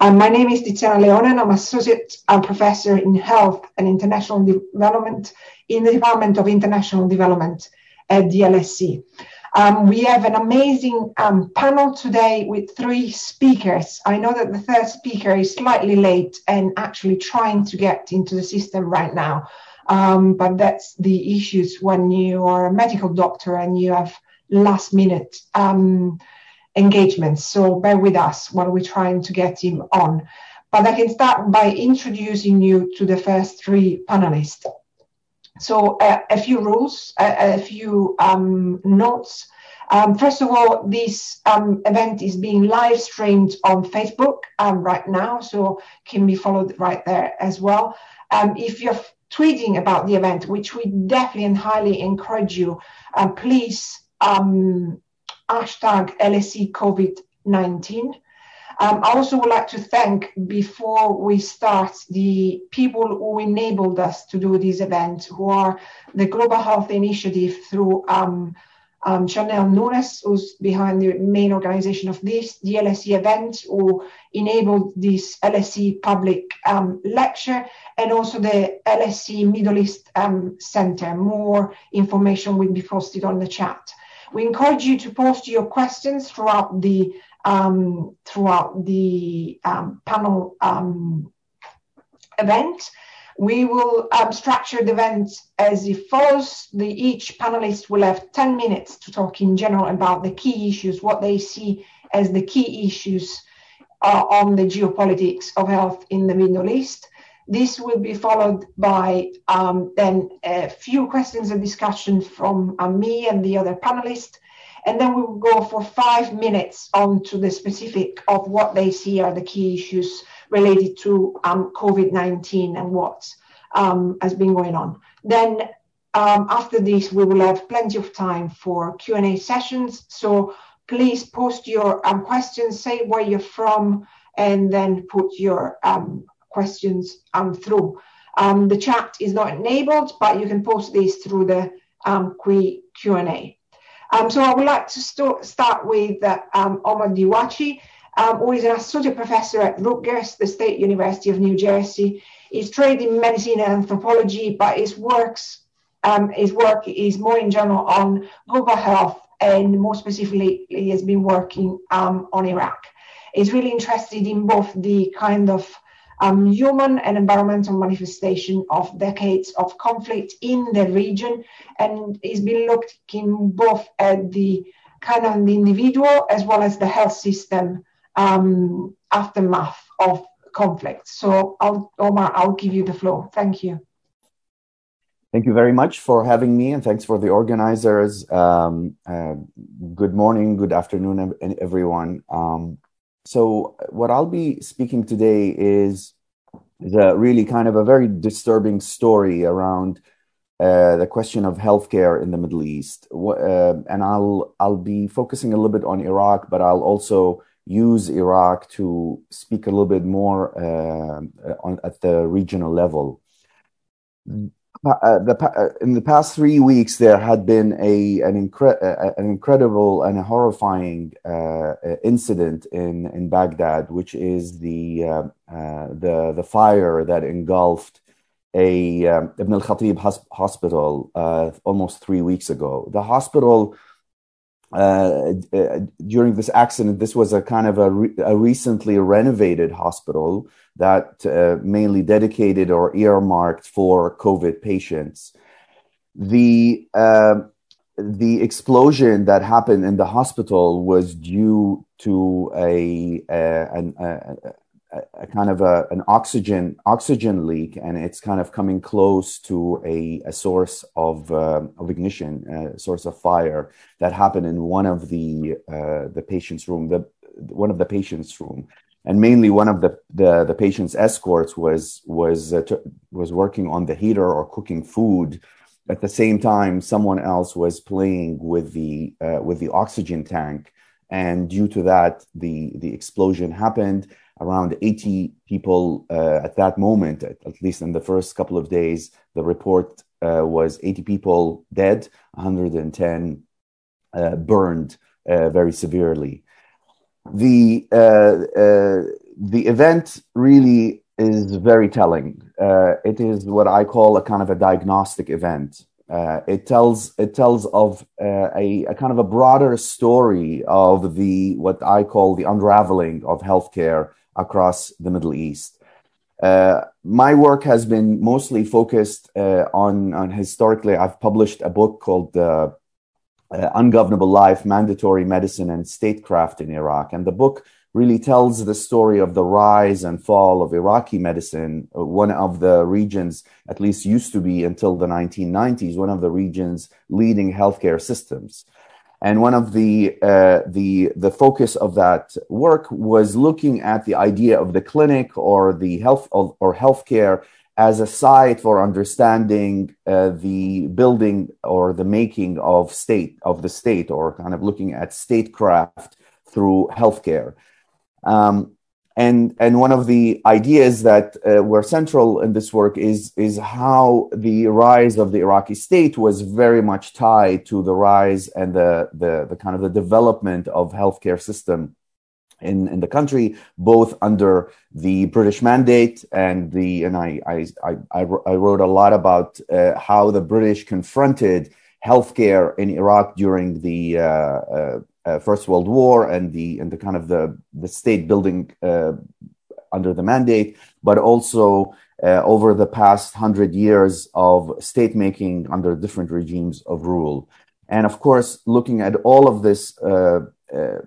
My name is Tiziana Leone and I'm Associate Professor in Health and International Development in the Department of International Development at the LSE. Um, we have an amazing um, panel today with three speakers. I know that the third speaker is slightly late and actually trying to get into the system right now. Um, but that's the issues when you are a medical doctor and you have last minute um, engagements. So bear with us while we're trying to get him on. But I can start by introducing you to the first three panelists. So uh, a few rules, a, a few um, notes. Um, first of all, this um, event is being live streamed on Facebook um, right now, so can be followed right there as well. Um, if you're tweeting about the event, which we definitely and highly encourage you, uh, please um, hashtag LSE COVID-19. Um, I also would like to thank, before we start, the people who enabled us to do this event, who are the Global Health Initiative through um, um, Chanel Nunes, who's behind the main organization of this, the LSE event, who enabled this LSE public um, lecture, and also the LSE Middle East um, Center. More information will be posted on the chat. We encourage you to post your questions throughout the um, throughout the um, panel um, event. We will um, structure the event as it follows. The, each panelist will have 10 minutes to talk in general about the key issues, what they see as the key issues uh, on the geopolitics of health in the Middle East. This will be followed by um, then a few questions and discussion from uh, me and the other panelists. And then we will go for five minutes on to the specific of what they see are the key issues related to um, COVID-19 and what um, has been going on. Then um, after this, we will have plenty of time for Q&A sessions. So please post your um, questions, say where you're from, and then put your um, questions um, through. Um, the chat is not enabled, but you can post these through the um, Q&A. Um, so I would like to st start with uh, Omar Dewachi, um, who is an associate professor at Rutgers, the State University of New Jersey. He's trained in medicine and anthropology, but his works um, his work is more in general on global health, and more specifically, he has been working um, on Iraq. He's really interested in both the kind of um, human and environmental manifestation of decades of conflict in the region, and it's been looking both at the kind of the individual as well as the health system um, aftermath of conflict. So, I'll, Omar, I'll give you the floor. Thank you. Thank you very much for having me, and thanks for the organizers. Um, uh, good morning, good afternoon, everyone. Um, so what I'll be speaking today is, a really kind of a very disturbing story around uh, the question of healthcare in the Middle East. Uh, and I'll I'll be focusing a little bit on Iraq, but I'll also use Iraq to speak a little bit more uh, on, at the regional level uh, the, uh, in the past three weeks, there had been a an, incre- uh, an incredible and a horrifying uh, incident in, in Baghdad, which is the uh, uh, the the fire that engulfed a um, Ibn al Khatib hospital almost three weeks ago. The hospital uh, uh, during this accident, this was a kind of a, re- a recently renovated hospital that uh, mainly dedicated or earmarked for COVID patients. The uh, the explosion that happened in the hospital was due to a, a, a, a, kind of a, an oxygen oxygen leak, and it's kind of coming close to a, a source of uh, of ignition, a source of fire that happened in one of the uh, the patient's room, the one of the patient's room, and mainly one of the the, the patient's escorts was was uh, t- was working on the heater or cooking food. At the same time, someone else was playing with the uh, with the oxygen tank, and due to that, the the explosion happened around 80 people uh, at that moment, at, at, least in the first couple of days. The report uh, was 80 people dead, 110 uh, burned uh, very severely. The uh, uh, the event really is very telling. It is what I call a kind of a diagnostic event. It tells it tells of a, a, kind of a broader story of the what I call the unraveling of healthcare across the Middle East. Uh, my work has been mostly focused uh, on on historically. I've published a book called uh, "Ungovernable Life: Mandatory Medicine and Statecraft in Iraq," and the book really tells the story of the rise and fall of Iraqi medicine, uh, one of the regions, at least used to be until the 1990s, one of the region's leading healthcare systems. And one of the, uh, the, the focus of that work was looking at the idea of the clinic or the health or healthcare as a site for understanding uh, the building or the making of state of the state or kind of looking at statecraft through healthcare. Um, and and one of the ideas that uh, were central in this work is is how the rise of the Iraqi state was very much tied to the rise and the the, the kind of the development of healthcare system in, in the country, both under the British mandate and the and I I I, I wrote a lot about uh, how the British confronted healthcare in Iraq during the uh, uh uh, First World War and the and the kind of the the state building uh, under the mandate, but also uh, over the past hundred years of state making under different regimes of rule, and of course, looking at all of this uh, uh,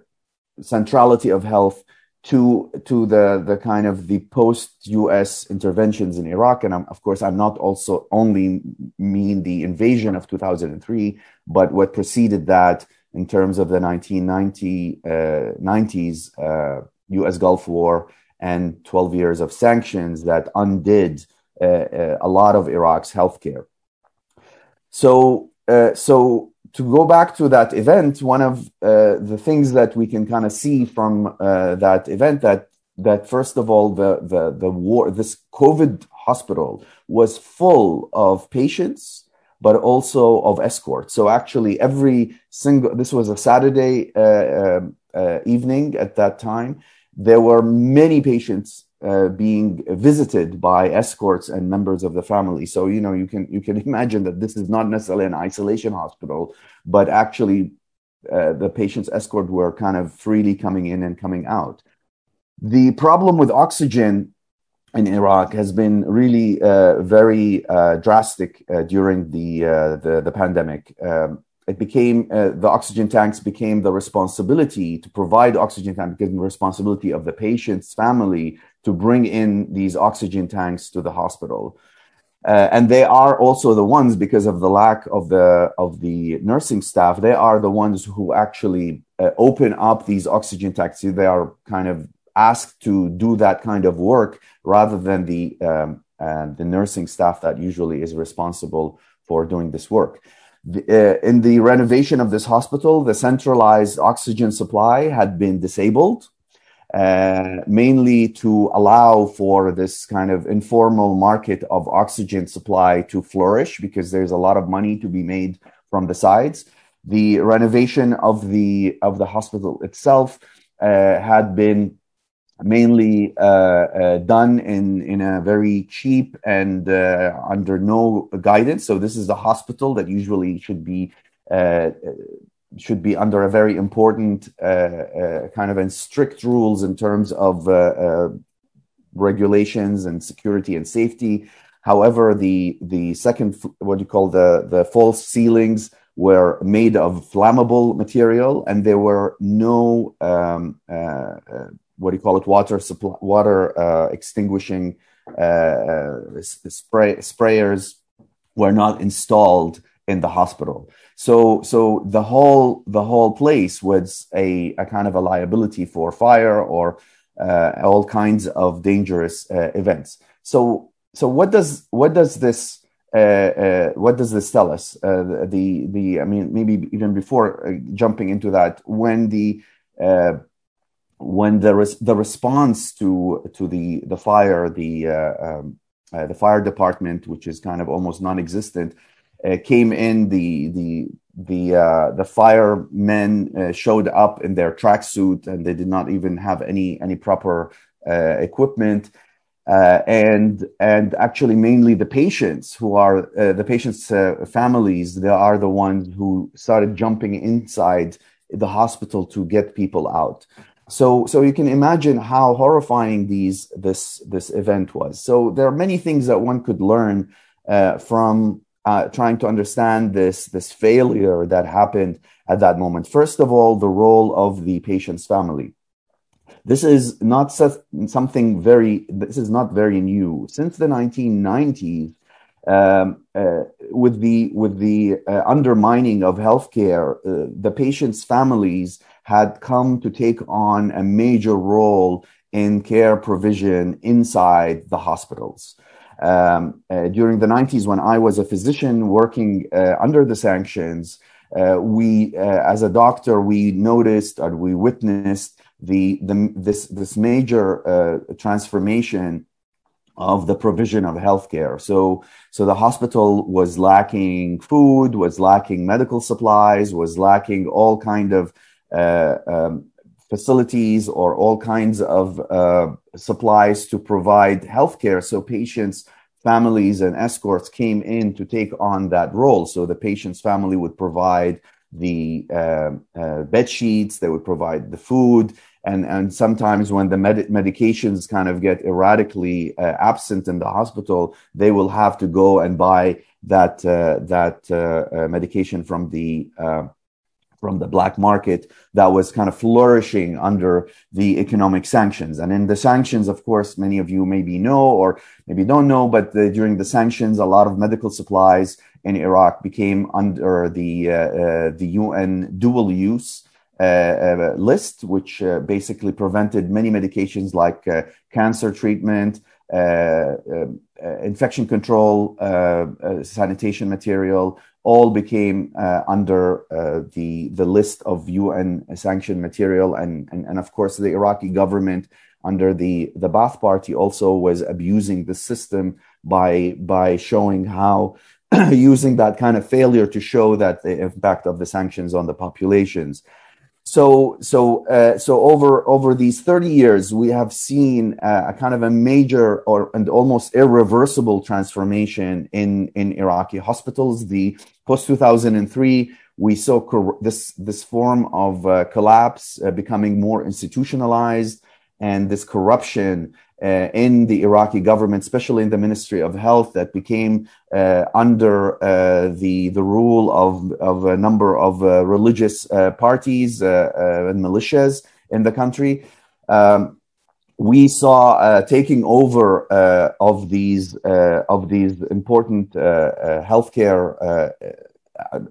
centrality of health to to the the kind of the post U.S. interventions in Iraq, and I'm, of course I'm not also only mean the invasion of 2003, but what preceded that in terms of the 1990 uh, 90s uh, U.S. Gulf War and 12 years of sanctions that undid uh, a lot of Iraq's healthcare. So, so to go back to that event, one of the things that we can kind of see from that event that that first of all the the the war this COVID hospital was full of patients but also of escort. So actually, every single this was a Saturday uh, um, uh, evening at that time. There were many patients uh, being visited by escorts and members of the family. So you know you can you can imagine that this is not necessarily an isolation hospital, but actually uh, the patients escort were kind of freely coming in and coming out. The problem with oxygen in Iraq has been really uh, very uh, drastic uh, during the, uh, the, the pandemic. Um, it became uh, the oxygen tanks became the responsibility to provide oxygen tanks became the responsibility of the patient's family to bring in these oxygen tanks to the hospital. Uh, and they are also the ones because of the lack of the of the nursing staff they are the ones who actually open up these oxygen tanks they are kind of asked to do that kind of work rather than the um, uh, the nursing staff that usually is responsible for doing this work. The, uh, in the renovation of this hospital, the centralized oxygen supply had been disabled, uh, mainly to allow for this kind of informal market of oxygen supply to flourish because there's a lot of money to be made from the sides. The renovation of the of the hospital itself uh, had been mainly uh, uh, done in in a very cheap and uh, under no guidance. So this is a hospital that usually should be uh, should be under a very important uh, uh, kind of and strict rules in terms of regulations and security and safety. However, the the second what you call the the false ceilings were made of flammable material, and there were no um, what do you call it water supply water uh, extinguishing uh, uh, spray sprayers were not installed in the hospital. So so the whole the whole place was a, a kind of a liability for fire or uh, all kinds of dangerous uh, events. So so what does what does this uh, what does this tell us? The the i mean maybe even before jumping into that when the when the res- the response to to the the fire, the uh, um, uh, the fire department, which is kind of almost non-existent, uh, came in. The the the uh, the firemen uh, showed up in their tracksuit, and they did not even have any any proper equipment. Uh, and and actually mainly the patients who are the patients' families. They are the ones who started jumping inside the hospital to get people out. So so you can imagine how horrifying these this this event was. So there are many things that one could learn uh, from uh, trying to understand this this failure that happened at that moment. First of all, the role of the patient's family this is not something very, this is not very new. Since the 1990s, um, uh, with the with the uh, undermining of healthcare, uh, the patients' families had come to take on a major role in care provision inside the hospitals. Um, uh, during the 90s, when I was a physician working uh, under the sanctions, uh, we, as a doctor, we noticed and we witnessed the, the this this major uh, transformation of the provision of healthcare. So so the hospital was lacking food, was lacking medical supplies, was lacking all kind of uh, um, facilities or all kinds of uh, supplies to provide healthcare. So patients families and escorts came in to take on that role. So the patient's family would provide the uh, uh, bed sheets, they would provide the food, and and sometimes when the med- medications kind of get erratically uh, absent in the hospital, they will have to go and buy that uh, that uh, uh medication from the uh, from the black market that was kind of flourishing under the economic sanctions. And in the sanctions, of course, many of you maybe know or maybe don't know, but the, during the sanctions, a lot of medical supplies in Iraq became under the uh, the UN dual use uh, list, which uh, basically prevented many medications like uh, cancer treatment, infection control, sanitation material, all became uh, under uh, the the list of UN sanctioned material, and, and and of course the Iraqi government under the the Ba'ath Party also was abusing the system by by showing how using that kind of failure to show that the impact of the sanctions on the populations so so uh, so over over these 30 years we have seen uh, a kind of a major or and almost irreversible transformation in in iraqi hospitals. The post 2003 we saw cor- this this form of uh, collapse uh, becoming more institutionalized and this corruption uh, in the Iraqi government, especially in the Ministry of Health, that became uh, under uh, the the rule of of a number of uh, religious uh, parties uh, and militias in the country. Um, we saw taking over of these of these important healthcare,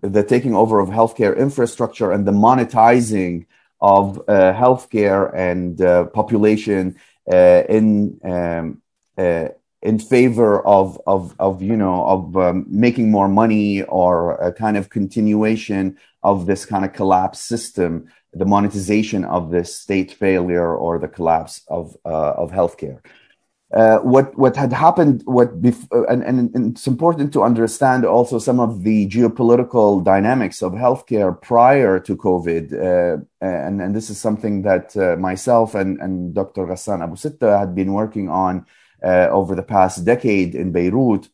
the taking over of healthcare infrastructure and the monetizing of healthcare and population uh, in um, uh, in favor of of of you know of um, making more money or a kind of continuation of this kind of collapse system, the monetization of this state failure or the collapse of uh, of healthcare. Uh, what what had happened what bef- uh, and, and, and, it's important to understand also some of the geopolitical dynamics of healthcare prior to covid uh, and and this is something that uh, myself and and dr ghassan abu sitta had been working on uh, over the past decade in beirut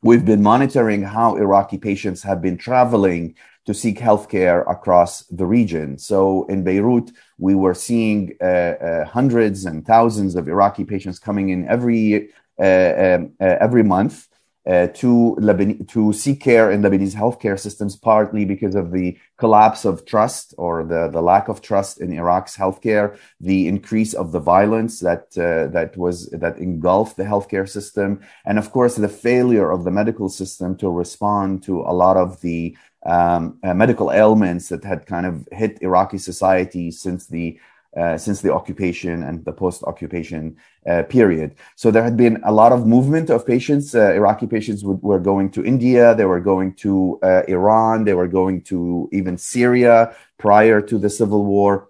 we've been monitoring how iraqi patients have been traveling to seek healthcare across the region. So in Beirut, we were seeing uh, uh, hundreds and thousands of Iraqi patients coming in every uh, um, every month. Uh, to Lebanese, to seek care in Lebanese healthcare systems, partly because of the collapse of trust or the, the lack of trust in Iraq's healthcare, the increase of the violence that uh, that was that engulfed the healthcare system, and of course the failure of the medical system to respond to a lot of the um, uh, medical ailments that had kind of hit Iraqi society since the uh, since the occupation and the post-occupation uh, period. So there had been a lot of movement of patients. Uh, Iraqi patients would, were going to India, they were going to uh, Iran, they were going to even Syria prior to the civil war.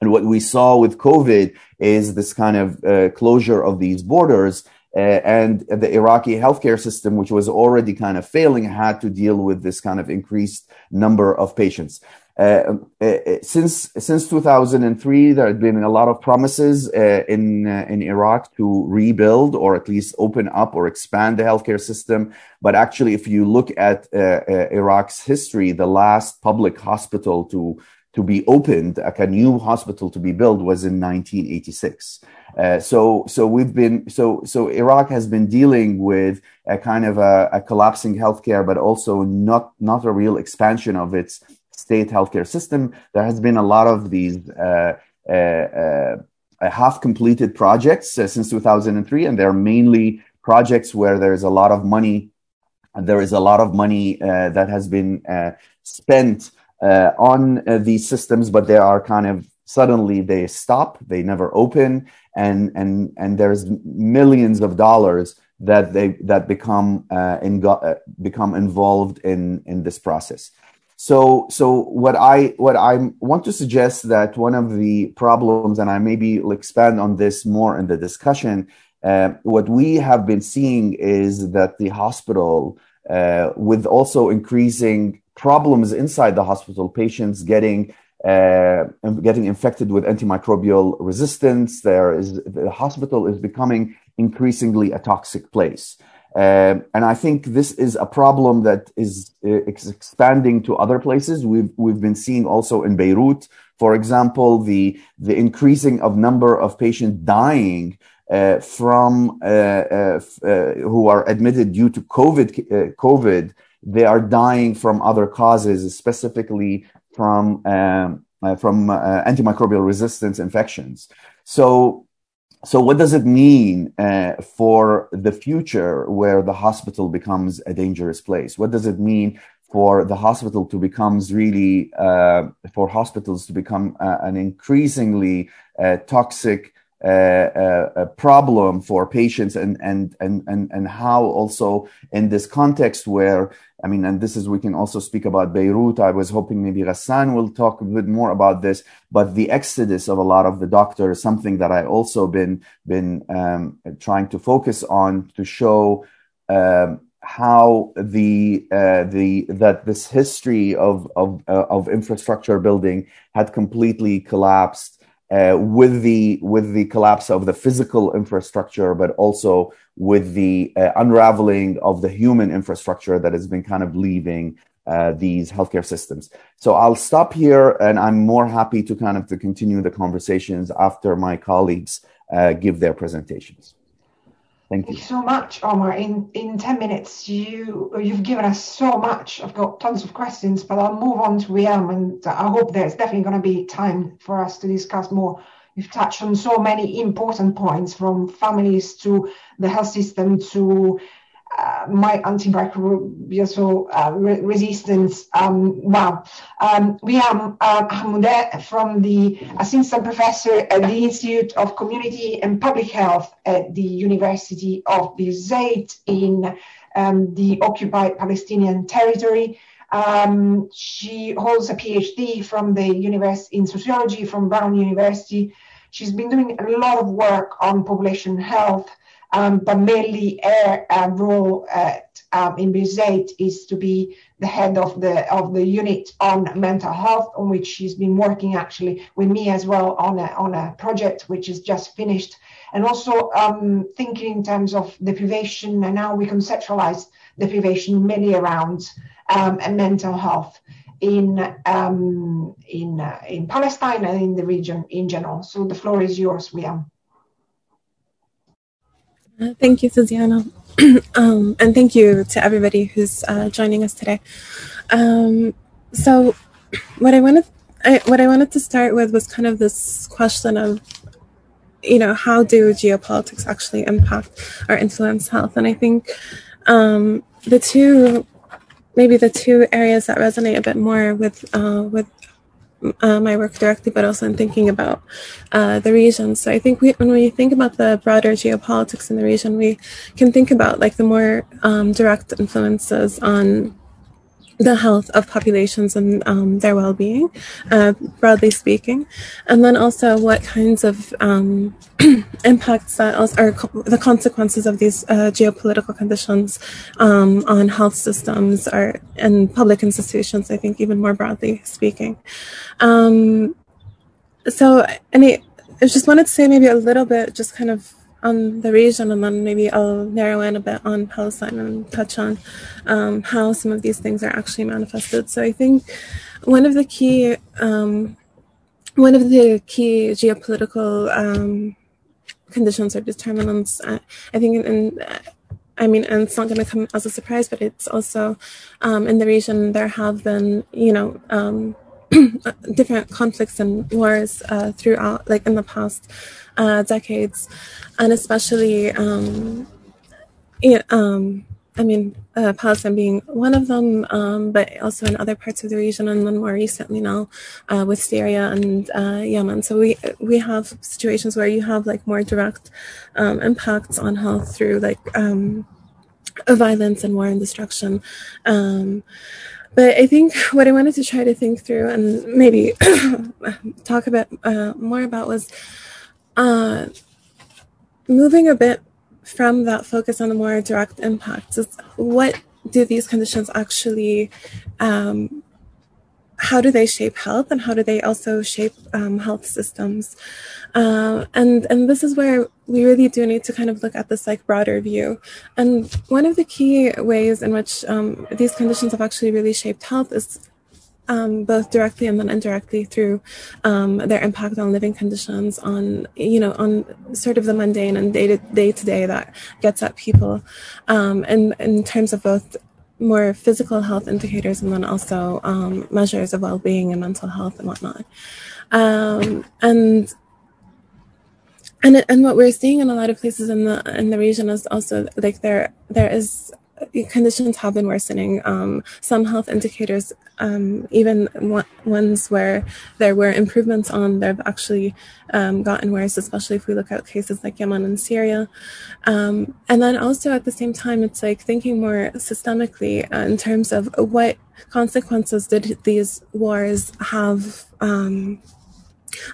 And what we saw with COVID is this kind of uh, closure of these borders and the Iraqi healthcare system, which was already kind of failing, had to deal with this kind of increased number of patients. uh, uh, since since 2003, there had been a lot of promises uh, in uh, in Iraq to rebuild or at least open up or expand the healthcare system. But actually, if you look at uh, uh, Iraq's history, the last public hospital to to be opened, like a new hospital to be built, was in 1986. so so we've been so so Iraq has been dealing with a kind of a, a collapsing healthcare, but also not not a real expansion of its state healthcare system. There has been a lot of these uh, uh, uh, half completed projects since 2003, and they're mainly projects where there is a lot of money. There is a lot of money that has been spent on these systems, but they are kind of suddenly they stop they never open and and and there's millions of dollars that they that become uh, in, uh, become involved in in this process so, so what I what I want to suggest that one of the problems, and I maybe expand on this more in the discussion. Uh, what we have been seeing is that the hospital, uh, with also increasing problems inside the hospital, patients getting uh, getting infected with antimicrobial resistance. There is the hospital is becoming increasingly a toxic place. Uh, and I think this is a problem that is uh, expanding to other places. We've we've been seeing also in Beirut, for example, the the increasing of number of patients dying uh, from uh, uh, uh, who are admitted due to COVID. COVID, they are dying from other causes, specifically from um, from antimicrobial resistance infections. So so what does it mean uh, for the future where the hospital becomes a dangerous place what does it mean for the hospital to becomes really uh, for hospitals to become uh, an increasingly uh, toxic uh, uh, problem for patients and, and and and and how also in this context where I mean, and this is, we can also speak about Beirut. I was hoping maybe Ghassan will talk a bit more about this, but the exodus of a lot of the doctors, something that I also been, been um, trying to focus on to show um, how the, uh, the, that this history of, of, uh, of infrastructure building had completely collapsed uh, with the with the collapse of the physical infrastructure, but also with the uh, unraveling of the human infrastructure that has been kind of leaving uh, these healthcare systems. So I'll stop here, and I'm more happy to kind of to continue the conversations after my colleagues uh, give their presentations. Thank you. Thank you so much, Omar. In in ten minutes, you you've given us so much. I've got tons of questions, but I'll move on to Weeam, and I hope there's definitely going to be time for us to discuss more. You've touched on so many important points, from families to the health system to uh, my antimicrobial uh, re- resistance. Um, wow. Um, we have uh, from the assistant professor at the Institute of Community and Public Health at the University of Birzeit in um, the occupied Palestinian territory. Um, she holds a PhD from the university in sociology from Brown University. She's been doing a lot of work on population health but mainly her uh, role at, um, in Birzeit is to be the head of the of the unit on mental health, on which she's been working actually with me as well on a on a project which is just finished, and also um, thinking in terms of deprivation and how we conceptualize deprivation mainly around um, mental health in um, in uh, in Palestine and in the region in general. So the floor is yours, Weeam. Thank you, Tiziana. um, and thank you to everybody who's uh, joining us today. Um, so, what I wanted, I, what I wanted to start with was kind of this question of, you know, how do geopolitics actually impact or influence health? And I think um, the two, maybe the two areas that resonate a bit more with uh, with uh, my work directly, but also in thinking about uh, the region. So I think we, when we think about the broader geopolitics in the region, we can think about like the more um, direct influences on the health of populations and um, their well-being, uh, broadly speaking, and then also what kinds of um, impacts that are co- the consequences of these uh, geopolitical conditions um, on health systems or and public institutions. I think even more broadly speaking. Um, so, and I, I just wanted to say maybe a little bit, just kind of on the region, and then maybe I'll narrow in a bit on Palestine and touch on um, how some of these things are actually manifested. So I think one of the key um, one of the key geopolitical um, conditions or determinants, uh, I think, in, in I mean, and it's not going to come as a surprise, but it's also um, in the region there have been, you know, um, different conflicts and wars uh, throughout, like in the past uh, decades, and especially, um, um, I mean, uh, Palestine being one of them, um, but also in other parts of the region, and then more recently now uh, with Syria and uh, Yemen. So we we have situations where you have like more direct um, impacts on health through like um, violence and war and destruction. But I think what I wanted to try to think through and maybe talk a bit uh, more about was uh, moving a bit from that focus on the more direct impacts. What do these conditions actually um, how do they shape health and how do they also shape um, health systems uh, and and this is where we really do need to kind of look at this like broader view and one of the key ways in which um, these conditions have actually really shaped health is um, both directly and then indirectly through um, their impact on living conditions, on you know, on sort of the mundane and day to day to day that gets at people, um, and in terms of both more physical health indicators and then also um, measures of well-being and mental health and whatnot. Um, and and and what we're seeing in a lot of places in the in the region is also like there there is conditions have been worsening. Um, some health indicators, um, even ones where there were improvements on, they've actually um, gotten worse, especially if we look at cases like Yemen and Syria. Um, and then also at the same time, it's like thinking more systemically uh, in terms of what consequences did these wars have um,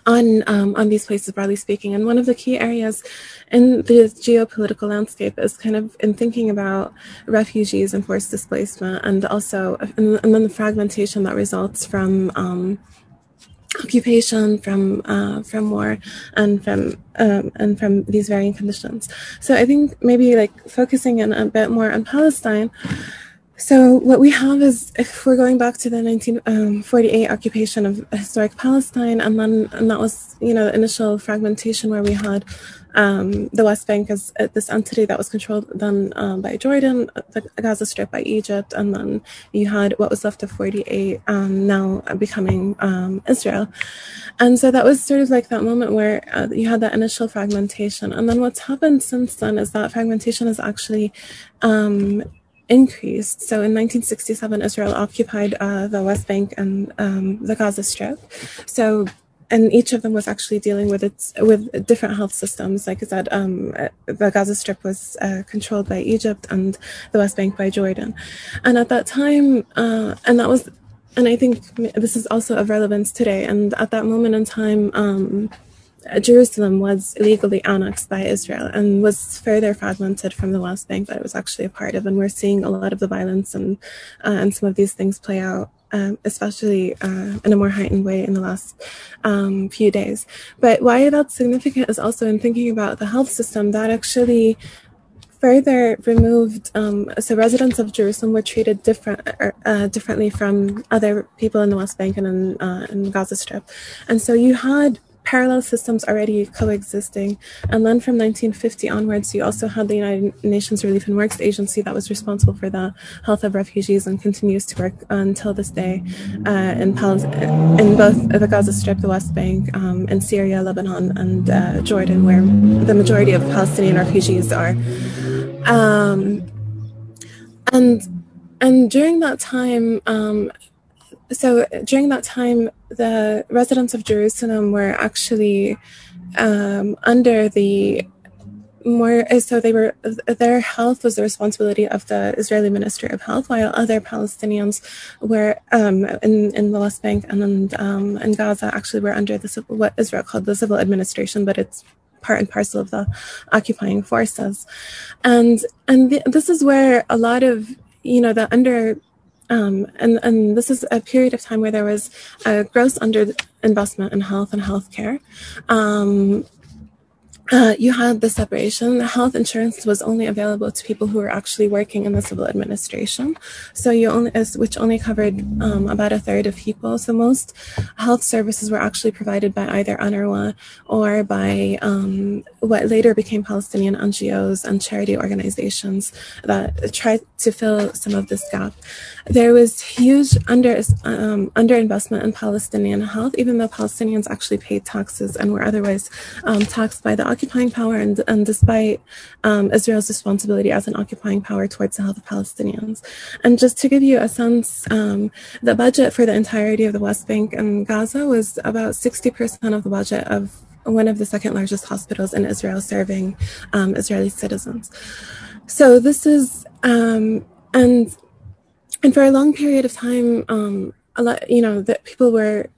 on um, on these places broadly speaking. And one of the key areas in the geopolitical landscape is kind of in thinking about refugees and forced displacement and also and, and then the fragmentation that results from um, occupation from uh, from war and from um, and from these varying conditions. So i think maybe like focusing in a bit more on palestine so what we have is, if we're going back to the 1948 um, occupation of historic Palestine, and then and that was, you know, the initial fragmentation where we had um, the West Bank as uh, this entity that was controlled then um, by Jordan, the Gaza Strip by Egypt, and then you had what was left of 48 um, now becoming um, Israel. And so that was sort of like that moment where uh, you had that initial fragmentation. And then what's happened since then is that fragmentation has actually um, increased. So in 1967, Israel occupied uh, the West Bank and um, the Gaza Strip. So and each of them was actually dealing with its with different health systems. Like I said, um, the Gaza Strip was uh, controlled by Egypt and the West Bank by Jordan. And at that time, uh, and that was, and I think this is also of relevance today. And at that moment in time. Um, Jerusalem was illegally annexed by Israel and was further fragmented from the West Bank that it was actually a part of. And we're seeing a lot of the violence and uh, and some of these things play out, um, especially uh, in a more heightened way in the last um, few days. But why that's significant is also in thinking about the health system that actually further removed um, so residents of jerusalem were treated different uh, differently from other people in the west bank and in, uh, in gaza strip and so you had parallel systems already coexisting. And then from 1950 onwards, you also had the United Nations Relief and Works Agency that was responsible for the health of refugees and continues to work until this day uh, in, Pal- in both the Gaza Strip, the West Bank, um, Syria, Lebanon, and uh, Jordan, where the majority of Palestinian refugees are. Um, and and during that time, um, so during that time, the residents of Jerusalem were actually um, under the more so they were their health was the responsibility of the Israeli Ministry of Health, while other Palestinians were um, in in the West Bank and um, in Gaza actually were under the what Israel called the civil administration, but it's part and parcel of the occupying forces, and and this is where a lot of you know the under um, and, and this is a period of time where there was a gross underinvestment in health and healthcare. Um, uh, you had the separation. Health insurance was only available to people who were actually working in the civil administration. So you only, which only covered um, about a third of people. So most health services were actually provided by either UNRWA or by um, what later became Palestinian NGOs and charity organizations that tried to fill some of this gap. There was huge under um, underinvestment in Palestinian health, even though Palestinians actually paid taxes and were otherwise um, taxed by the occupying power, and, and despite um, Israel's responsibility as an occupying power towards the health of Palestinians. And just to give you a sense, um, the budget for the entirety of the West Bank and Gaza was about 60% of the budget of one of the second largest hospitals in Israel serving um, Israeli citizens. So this is, um, and and for a long period of time, um, a lot, you know, that people were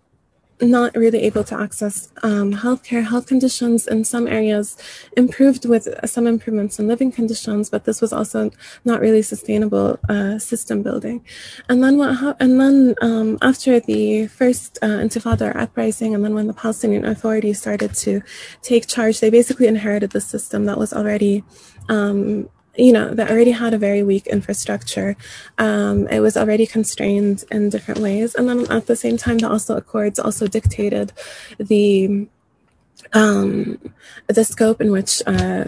not really able to access um, healthcare. Health conditions in some areas improved with some improvements in living conditions, but this was also not really sustainable uh, system building. And then what? Ha- and then um, after the first uh, Intifada uprising, and then when the Palestinian Authority started to take charge, they basically inherited the system that was already um, you know, that already had a very weak infrastructure. Um, it was already constrained in different ways. And then at the same time, the Oslo Accords also dictated the um, the scope in which uh,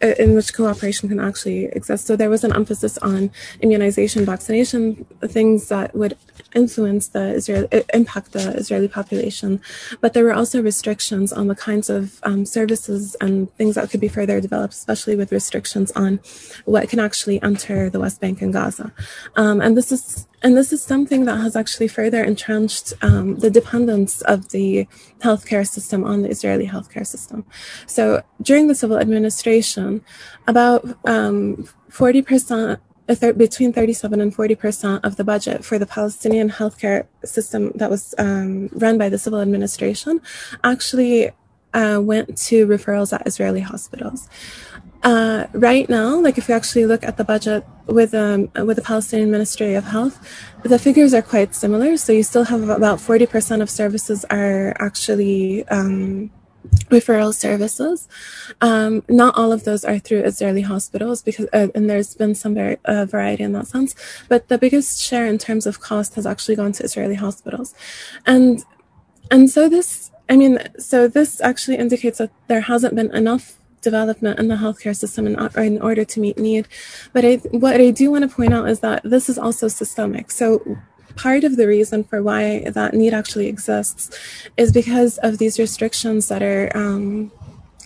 in which cooperation can actually exist. So there was an emphasis on immunization, vaccination, things that would influence the Israel, impact the Israeli population. But there were also restrictions on the kinds of um, services and things that could be further developed, especially with restrictions on what can actually enter the West Bank and Gaza. Um, and this is and this is something that has actually further entrenched um, the dependence of the healthcare system on the Israeli healthcare system. So during the civil administration, about um, 40%, uh, between 37 and 40% of the budget for the Palestinian healthcare system that was um, run by the civil administration actually uh, went to referrals at Israeli hospitals. Uh, right now, like if you actually look at the budget with um, with the Palestinian Ministry of Health, the figures are quite similar. So you still have about forty percent of services are actually um, referral services. Um, not all of those are through Israeli hospitals because, uh, and there's been some var- uh, variety in that sense. But the biggest share in terms of cost has actually gone to Israeli hospitals, and and so this, I mean, so this actually indicates that there hasn't been enough development in the healthcare system in, in order to meet need. But I, what I do want to point out is that this is also systemic. So part of the reason for why that need actually exists is because of these restrictions that are um,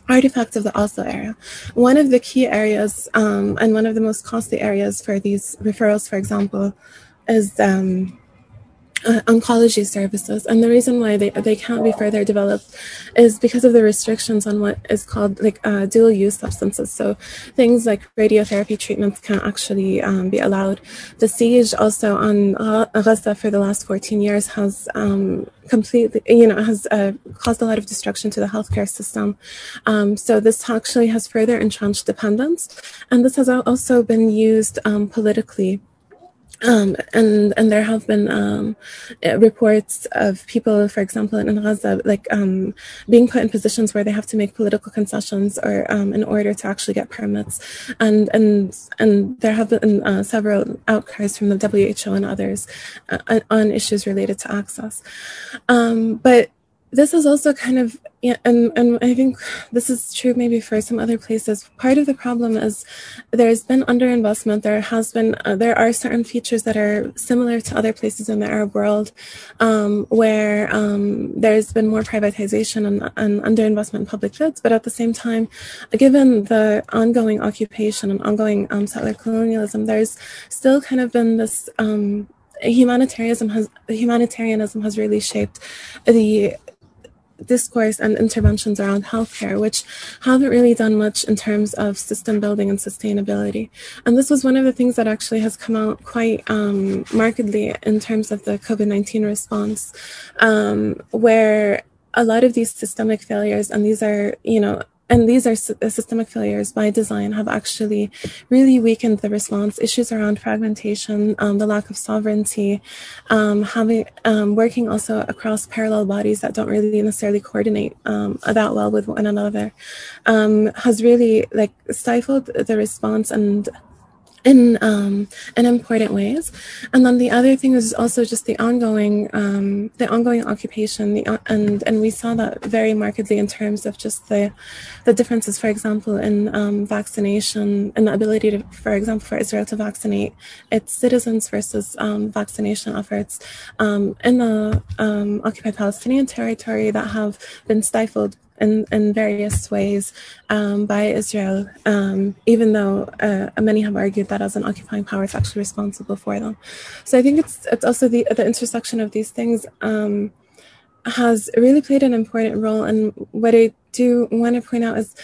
artifacts of the Oslo era. One of the key areas um, and one of the most costly areas for these referrals, for example, is um, uh, oncology services. And the reason why they, they can't be further developed is because of the restrictions on what is called like uh, dual use substances. So things like radiotherapy treatments can't actually um, be allowed. The siege also on Gaza for the last 14 years has um, completely, you know, has uh, caused a lot of destruction to the healthcare system. Um, so this actually has further entrenched dependence. And this has also been used um, politically um, and and there have been um, reports of people, for example, in Gaza, like um, being put in positions where they have to make political concessions or um, in order to actually get permits, and and and there have been uh, several outcries from the WHO and others uh, on issues related to access. Um, but this is also kind of and and I think this is true maybe for some other places. Part of the problem is there's been underinvestment. There has been uh, there are certain features that are similar to other places in the Arab world, um, where um, there's been more privatization and, and underinvestment in public goods. But at the same time, given the ongoing occupation and ongoing um, settler colonialism, there's still kind of been this um, humanitarianism has humanitarianism has really shaped the discourse and interventions around healthcare, which haven't really done much in terms of system building and sustainability. And this was one of the things that actually has come out quite um, markedly in terms of the COVID 19 response, um, where a lot of these systemic failures, and these are, you know, and these are uh, systemic failures by design have actually really weakened the response. Issues around fragmentation um, the lack of sovereignty um, having um, working also across parallel bodies that don't really necessarily coordinate um, that well with one another um, has really like stifled the response and in um, in important ways. And then the other thing is also just the ongoing um, the ongoing occupation. The uh, and and we saw that very markedly in terms of just the the differences, for example, in um, vaccination and the ability to, for example, for Israel to vaccinate its citizens versus um, vaccination efforts um, in the um, occupied Palestinian territory that have been stifled in, in various ways um, by Israel, um, even though uh, many have argued that as an occupying power, it's actually responsible for them. So I think it's it's also the the intersection of these things um, has really played an important role. And what I do want to point out is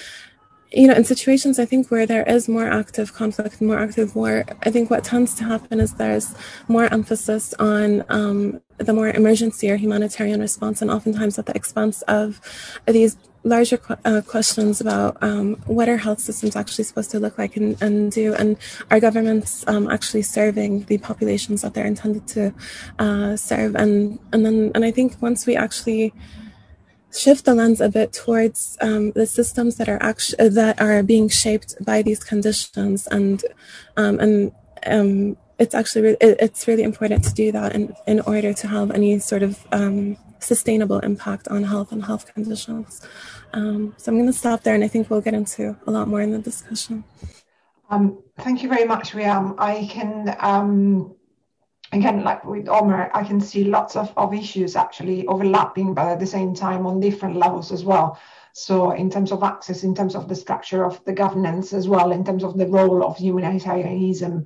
you know, in situations I think where there is more active conflict, more active war, I think what tends to happen is there's more emphasis on um, the more emergency or humanitarian response, and oftentimes at the expense of these larger uh, questions about um, what our health systems actually supposed to look like and, and do, and are governments um, actually serving the populations that they're intended to uh, serve, and and then and I think once we actually shift the lens a bit towards um, the systems that are actually that are being shaped by these conditions, and um, and um, it's actually re- it, it's really important to do that in in order to have any sort of um, sustainable impact on health and health conditions. Um, so I'm going to stop there, and I think we'll get into a lot more in the discussion. Um, thank you very much, Weeam. I can, um, again, like with Omar, I can see lots of, of issues actually overlapping, but at the same time on different levels as well. So in terms of access, in terms of the structure of the governance as well, in terms of the role of humanitarianism,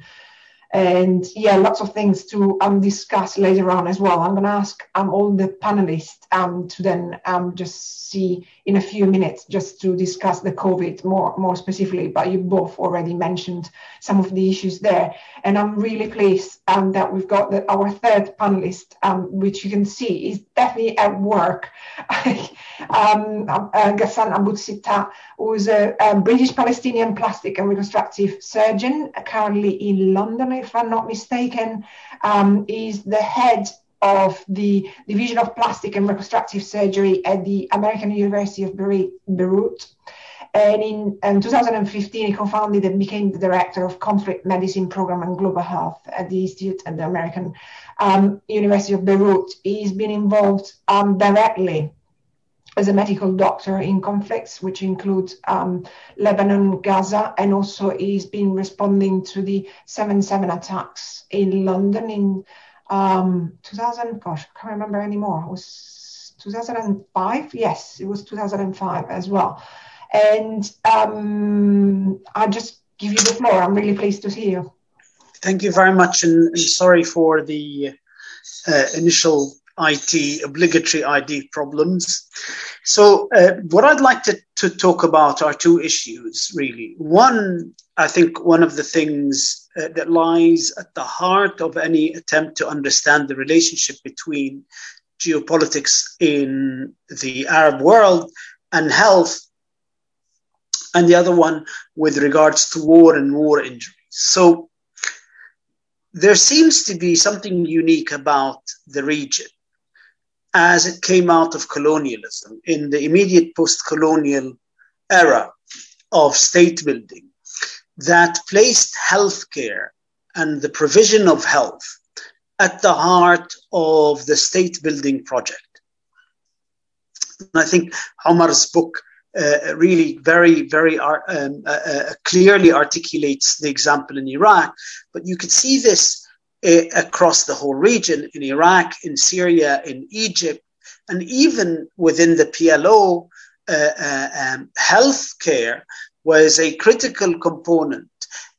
and yeah, lots of things to um, discuss later on as well. I'm going to ask um, all the panelists um, to then um, just see in a few minutes just to discuss the COVID more more specifically. But you both already mentioned some of the issues there, and I'm really pleased um, that we've got the, our third panelist, um, which you can see is definitely at work. um, uh, Ghassan Abu-Sitta, who's a, a, British Palestinian plastic and reconstructive surgeon, currently in London, if I'm not mistaken, um, is the head of the Division of Plastic and Reconstructive Surgery at the American University of Beirut. And in, in 2015, he co-founded and became the director of conflict medicine program and global health at the Institute at the American um, University of Beirut. He's been involved um, directly as a medical doctor in conflicts, which include um, Lebanon, Gaza, and also he's been responding to the 7-7 attacks in London in um, 2000, gosh, I can't remember anymore. It was 2005? Yes, it was 2005 as well. And um, I'll just give you the floor. I'm really pleased to see you. Thank you very much, and, and sorry for the uh, initial IT, obligatory ID problems. So, uh, what I'd like to, to talk about are two issues, really. One, I think one of the things uh, that lies at the heart of any attempt to understand the relationship between geopolitics in the Arab world and health, and the other one with regards to war and war injuries. So, there seems to be something unique about the region as it came out of colonialism in the immediate post colonial era of state building that placed healthcare and the provision of health at the heart of the state building project. And I think Omar's book uh, really very, very um, uh, uh, clearly articulates the example in Iraq, but you could see this across the whole region in Iraq, in Syria, in Egypt, and even within the PLO, uh, uh, um, healthcare was a critical component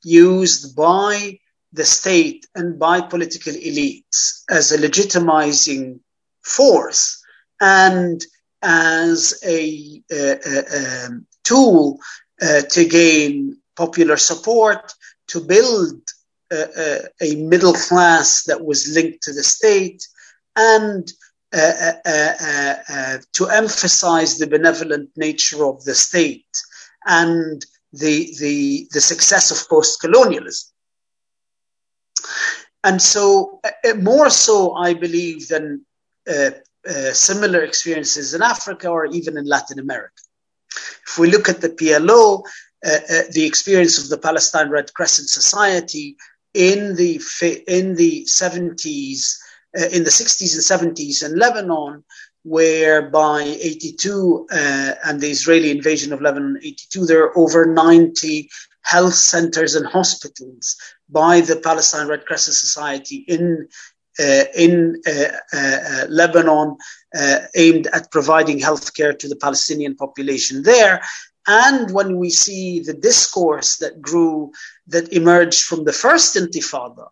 used by the state and by political elites as a legitimizing force. And as a, a, a tool uh, to gain popular support, to build a, a, middle class that was linked to the state, and uh, uh, uh, to emphasize the benevolent nature of the state and the, the, the success of post colonialism. And so, more so, I believe, than similar experiences in Africa or even in Latin America. If we look at the PLO, uh, uh, the experience of the Palestine Red Crescent Society in the in the 70s, uh, in the 60s and 70s in Lebanon, where by 82 uh, and the Israeli invasion of Lebanon 82, there are over 90 health centers and hospitals by the Palestine Red Crescent Society in uh, in uh, Lebanon aimed at providing health care to the Palestinian population there. And when we see the discourse that grew, that emerged from the first Intifada,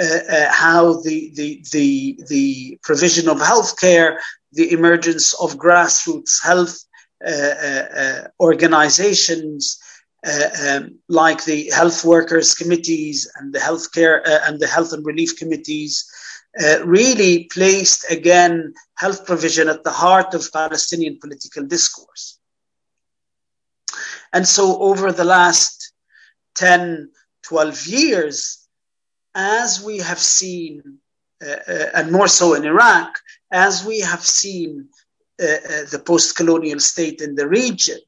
uh, uh, how the, the, the, the provision of healthcare, the emergence of grassroots health uh, organizations, um, like the health workers committees and the healthcare and the health and relief committees, uh, really placed again health provision at the heart of Palestinian political discourse. And so over the last 10, 12 years, as we have seen, uh, uh, and more so in Iraq, as we have seen uh, uh the post colonial state in the region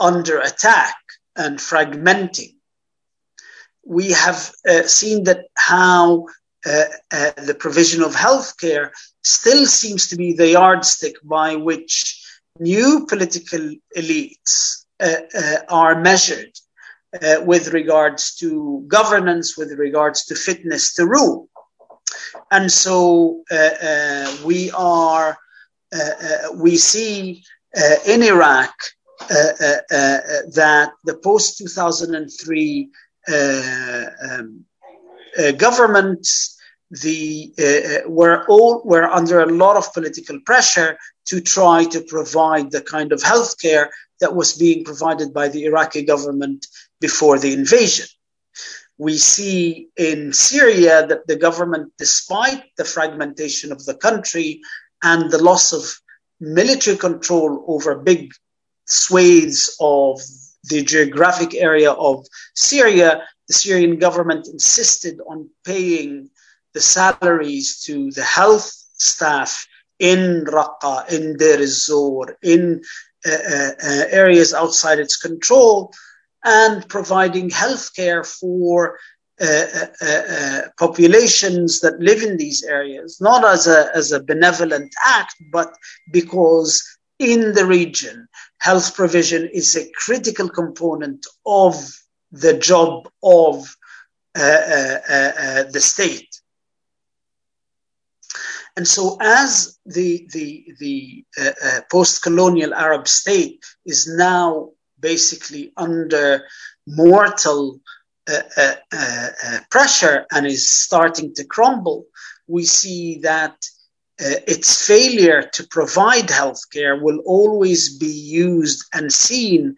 under attack and fragmenting, we have seen that how uh, the provision of healthcare still seems to be the yardstick by which new political elites uh, uh, are measured uh, with regards to governance, with regards to fitness to rule. And so we are, we see in Iraq that the post 2003 um, governments the uh, were all were under a lot of political pressure to try to provide the kind of healthcare that was being provided by the Iraqi government before the invasion. We see in Syria that the government, despite the fragmentation of the country and the loss of military control over big swathes of the geographic area of Syria, the Syrian government insisted on paying the salaries to the health staff in Raqqa, in Deir ez-Zor, in uh, uh, uh, areas outside its control, and providing healthcare for uh, uh, populations that live in these areas, not as a, as a benevolent act, but because in the region, health provision is a critical component of the job of the state. And so, as the the the uh, uh, post-colonial Arab state is now basically under mortal uh, uh, uh, uh pressure and is starting to crumble, we see that its failure to provide healthcare will always be used and seen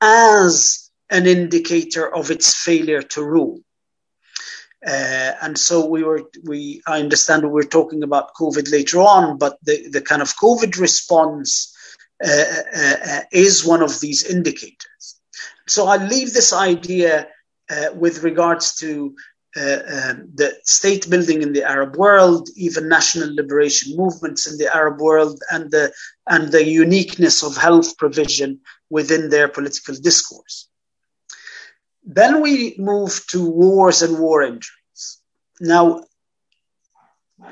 as an indicator of its failure to rule. Uh, and so we were, we, I understand we we're talking about COVID later on, but the, the kind of COVID response uh, uh, uh is one of these indicators. So I leave this idea uh, with regards to uh, um, the state building in the Arab world, even national liberation movements in the Arab world, and the and the uniqueness of health provision within their political discourse. Then we move to wars and war injuries. Now,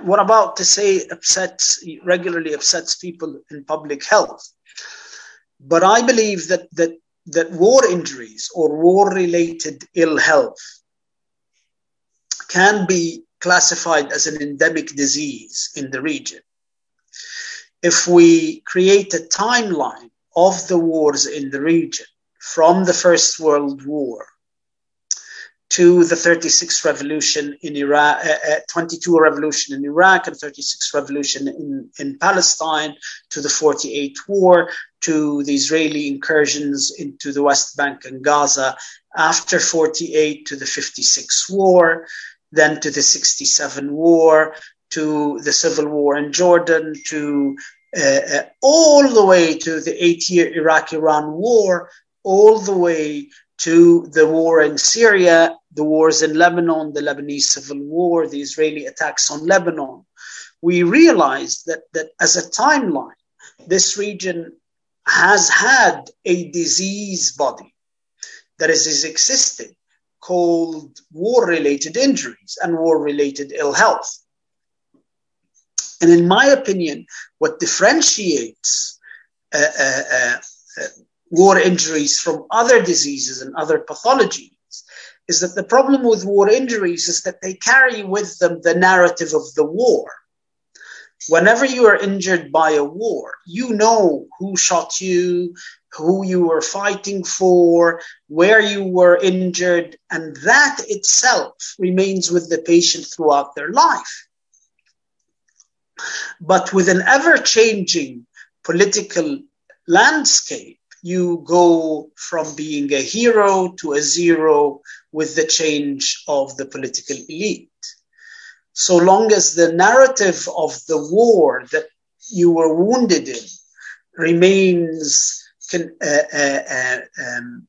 what I'm about to say upsets regularly upsets people in public health? But I believe that that that war injuries or war related ill health can be classified as an endemic disease in the region. If we create a timeline of the wars in the region from the First World War to the 36 revolution in Iraq, uh, uh, 22 revolution in Iraq and 36 revolution in, in Palestine, to the 48 war, to the Israeli incursions into the West Bank and Gaza after 48, to the 56 war, then to the 67 war, to the civil war in Jordan, to uh, uh all the way to the eight year Iraq Iran war, all the way to the war in Syria, the wars in Lebanon, the Lebanese civil war, the Israeli attacks on Lebanon, we realized that, that as a timeline, this region has had a disease body that is, is existing called war related injuries and war related ill health. And in my opinion, what differentiates uh, uh, uh, uh war injuries from other diseases and other pathologies is that the problem with war injuries is that they carry with them the narrative of the war. Whenever you are injured by a war, you know who shot you, who you were fighting for, where you were injured, and that itself remains with the patient throughout their life. But with an ever changing political landscape, you go from being a hero to a zero with the change of the political elite. So long as the narrative of the war that you were wounded in remains can, uh, uh, uh, um,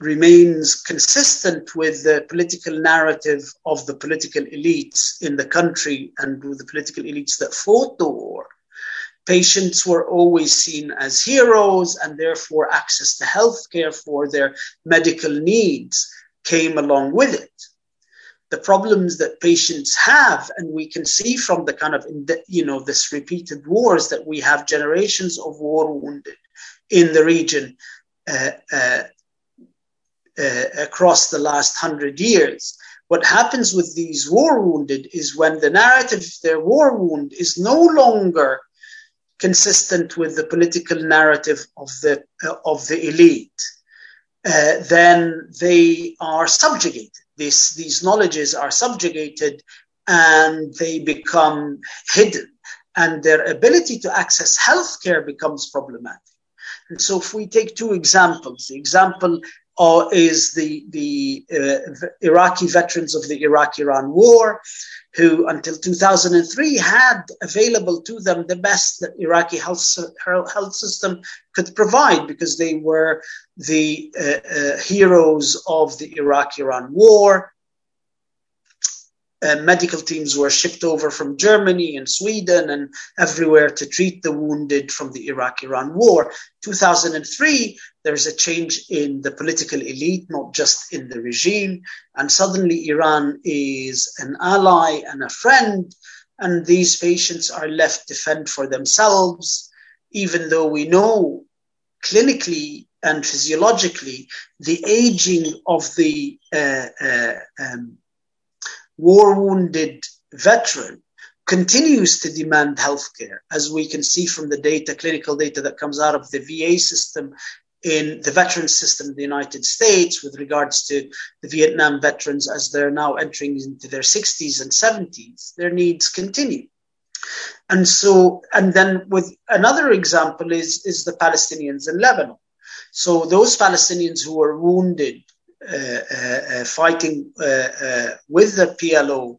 remains consistent with the political narrative of the political elites in the country and with the political elites that fought the war, patients were always seen as heroes and therefore access to healthcare for their medical needs came along with it. The problems that patients have, and we can see from the kind of, you know, this repeated wars that we have generations of war wounded in the region uh, uh, uh, across the last hundred years. What happens with these war wounded is when the narrative of their war wound is no longer consistent with the political narrative of the uh, of the elite, uh, then they are subjugated. This, these knowledges are subjugated and they become hidden, and their ability to access healthcare becomes problematic. And so, if we take two examples, the example uh, is the the uh, Iraqi veterans of the Iraq-Iran War, who until 2003 had available to them the best that Iraqi health, health system could provide because they were the uh, uh, heroes of the Iraq-Iran war. Medical teams were shipped over from Germany and Sweden and everywhere to treat the wounded from the Iraq Iran war. 2003, there's a change in the political elite, not just in the regime. And suddenly, Iran is an ally and a friend. And these patients are left to fend for themselves, even though we know clinically and physiologically the aging of the uh, uh, um, war wounded veteran continues to demand healthcare, as we can see from the data, clinical data that comes out of the VA system in the veteran system in the United States with regards to the Vietnam veterans as they're now entering into their 60s and 70s. Their needs continue. And so, and then with another example is, is the Palestinians in Lebanon. So those Palestinians who were wounded fighting with the PLO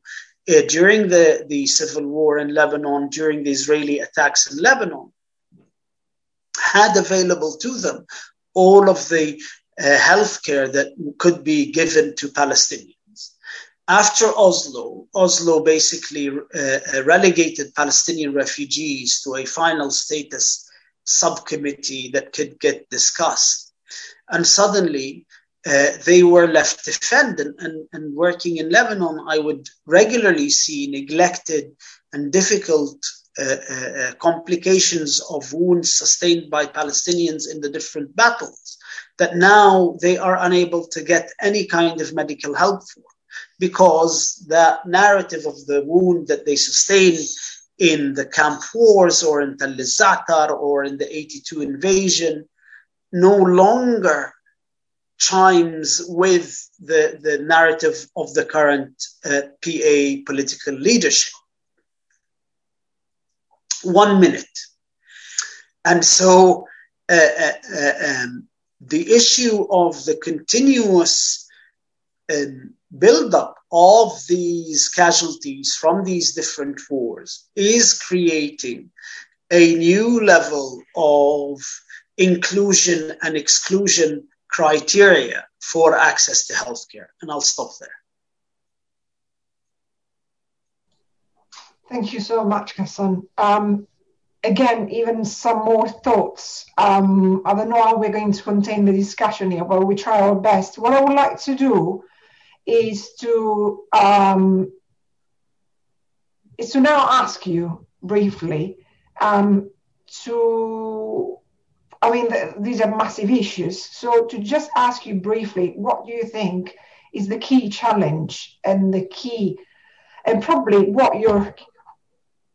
during the, the civil war in Lebanon, during the Israeli attacks in Lebanon, had available to them all of the uh, healthcare that could be given to Palestinians. After Oslo, Oslo basically uh, relegated Palestinian refugees to a final status subcommittee that could get discussed. And suddenly, uh, they were left to. And, and, working in Lebanon, I would regularly see neglected and difficult uh, uh, uh, complications of wounds sustained by Palestinians in the different battles that now they are unable to get any kind of medical help for because the narrative of the wound that they sustained in the camp wars or in Tel Zatar or in the 82 invasion no longer chimes with the, the narrative of the current uh, PA political leadership. One minute. And so uh, uh, uh um, the issue of the continuous um, buildup of these casualties from these different wars is creating a new level of inclusion and exclusion criteria for access to healthcare. And I'll stop there. Thank you so much, Ghassan. Um, again, even some more thoughts. Um, I don't know how we're going to contain the discussion here, but we try our best. What I would like to do is to um, is to now ask you briefly um, to I mean, the, these are massive issues. So, to just ask you briefly, what do you think is the key challenge and the key, and probably what your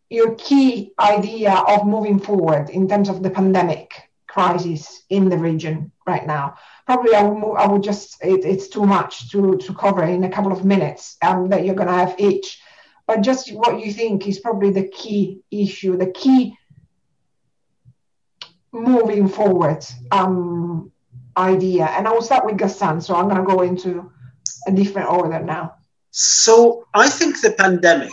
your key idea of moving forward in terms of the pandemic crisis in the region right now? Probably, I will, move, I will just it, it's too much to to cover in a couple of minutes um, that you're going to have each. But just what you think is probably the key issue, the key moving forward um, idea. And I will start with Ghassan, so I'm going to go into a different order now. So I think the pandemic,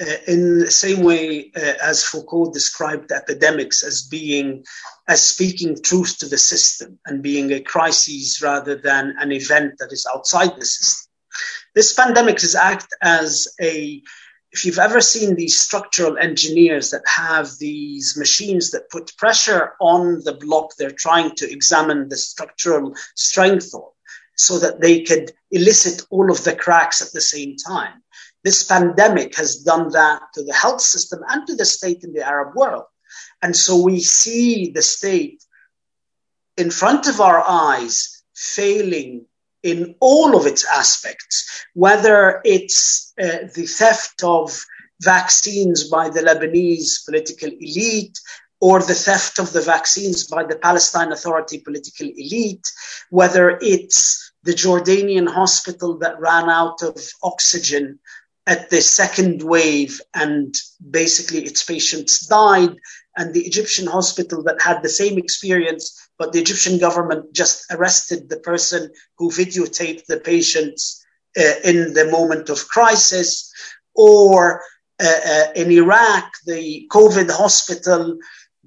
uh, in the same way uh, as Foucault described epidemics as being, as speaking truth to the system and being a crisis rather than an event that is outside the system. This pandemic is act as a if you've ever seen these structural engineers that have these machines that put pressure on the block they're trying to examine the structural strength of so that they could elicit all of the cracks at the same time. This pandemic has done that to the health system and to the state in the Arab world. And so we see the state in front of our eyes failing in all of its aspects, whether it's uh, the theft of vaccines by the Lebanese political elite or the theft of the vaccines by the Palestine Authority political elite, whether it's the Jordanian hospital that ran out of oxygen at the second wave and basically its patients died, and the Egyptian hospital that had the same experience but the Egyptian government just arrested the person who videotaped the patients uh, in the moment of crisis. Or uh, uh, in Iraq, the COVID hospital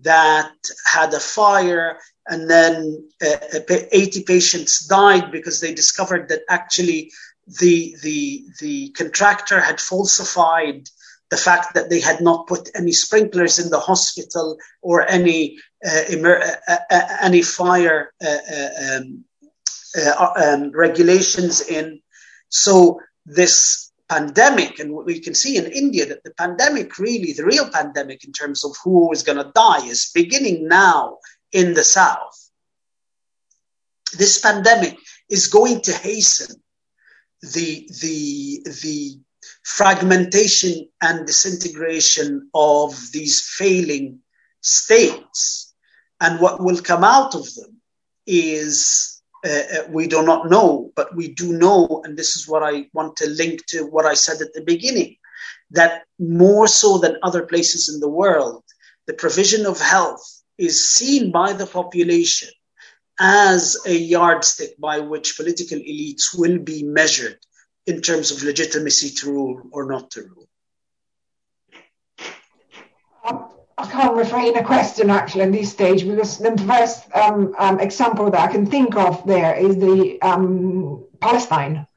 that had a fire and then uh, 80 patients died because they discovered that actually the, the, the contractor had falsified the fact that they had not put any sprinklers in the hospital or any uh, emer- uh, uh, any fire um, um, regulations in. So this pandemic, and we can see in India that the pandemic really, the real pandemic in terms of who is going to die, is beginning now in the south. This pandemic is going to hasten the the the fragmentation and disintegration of these failing states. And what will come out of them is uh, uh, we do not know, but we do know, and this is what I want to link to what I said at the beginning, that more so than other places in the world, the provision of health is seen by the population as a yardstick by which political elites will be measured in terms of legitimacy to rule or not to rule? I can't refrain a question actually at this stage because the first um, um, example that I can think of there is the um, Palestine.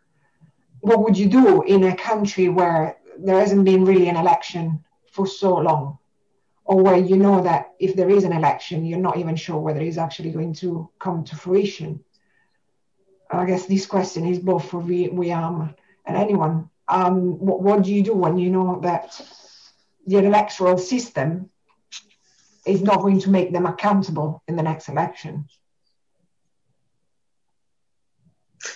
What would you do in a country where there hasn't been really an election for so long, or where you know that if there is an election, you're not even sure whether it's actually going to come to fruition? I guess this question is both for Weeam and anyone. Um, what, what do you do when you know that the electoral system is not going to make them accountable in the next election?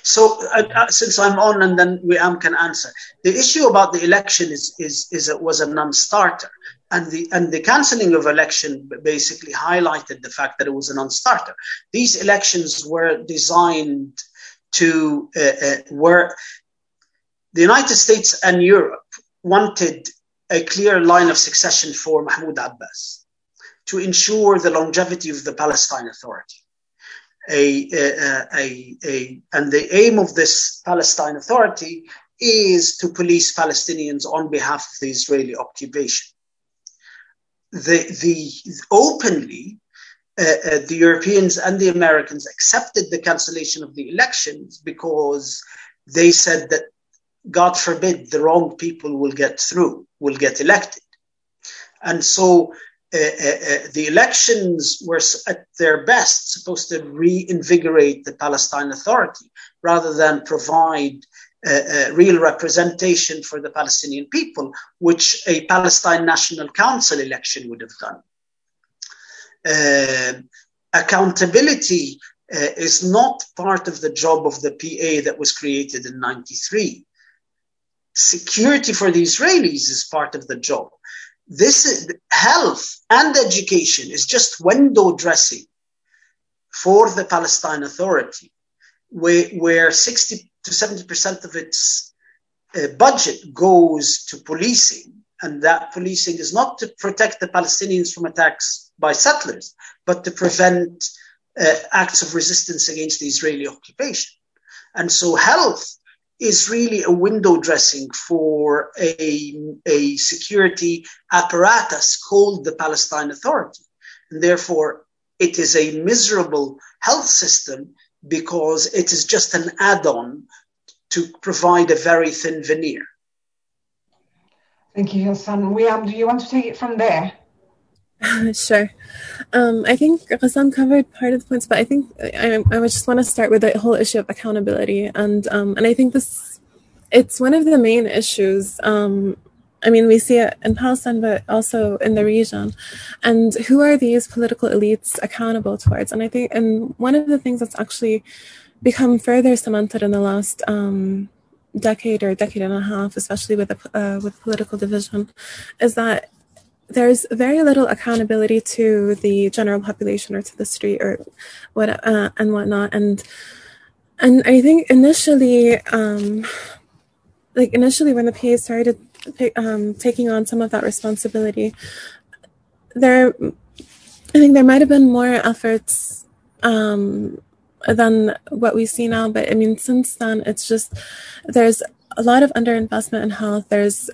So, uh, uh, since I'm on, and then Weeam can answer. The issue about the election is is is it was a non-starter. and the and the cancelling of election basically highlighted the fact that it was a non-starter. These elections were designed to uh, uh, were the United States and Europe wanted a clear line of succession for Mahmoud Abbas to ensure the longevity of the Palestine Authority. A, a, a, and the aim of this Palestine Authority is to police Palestinians on behalf of the Israeli occupation. The, the openly, uh, uh, the Europeans and the Americans accepted the cancellation of the elections because they said that, God forbid, the wrong people will get through, will get elected. And so uh, uh, uh, the elections were at their best supposed to reinvigorate the Palestine Authority rather than provide uh, real representation for the Palestinian people, which a Palestine National Council election would have done. Uh, accountability uh, is not part of the job of the PA that was created in 93. Security for the Israelis is part of the job. This is, health and education is just window dressing for the Palestine Authority, where, where 60 to 70% of its uh, budget goes to policing. And that policing is not to protect the Palestinians from attacks by settlers, but to prevent uh, acts of resistance against the Israeli occupation. And so health is really a window dressing for a, a security apparatus called the Palestine Authority. And therefore, it is a miserable health system because it is just an add on to provide a very thin veneer. Thank you, Hassan. Weeam, do you want to take it from there? sure. Um, I think Ghassan covered part of the points, but I think I, I just want to start with the whole issue of accountability, and um, and I think this it's one of the main issues. Um, I mean, we see it in Palestine, but also in the region. And who are these political elites accountable towards? And I think, and one of the things that's actually become further cemented in the last um, decade or decade and a half, especially with the, uh, with political division, is that there's very little accountability to the general population or to the street or what uh, and whatnot. And and I think initially um, like initially when the PA started um, taking on some of that responsibility there I think there might have been more efforts um, than what we see now but I mean since then it's just there's a lot of underinvestment in health. There's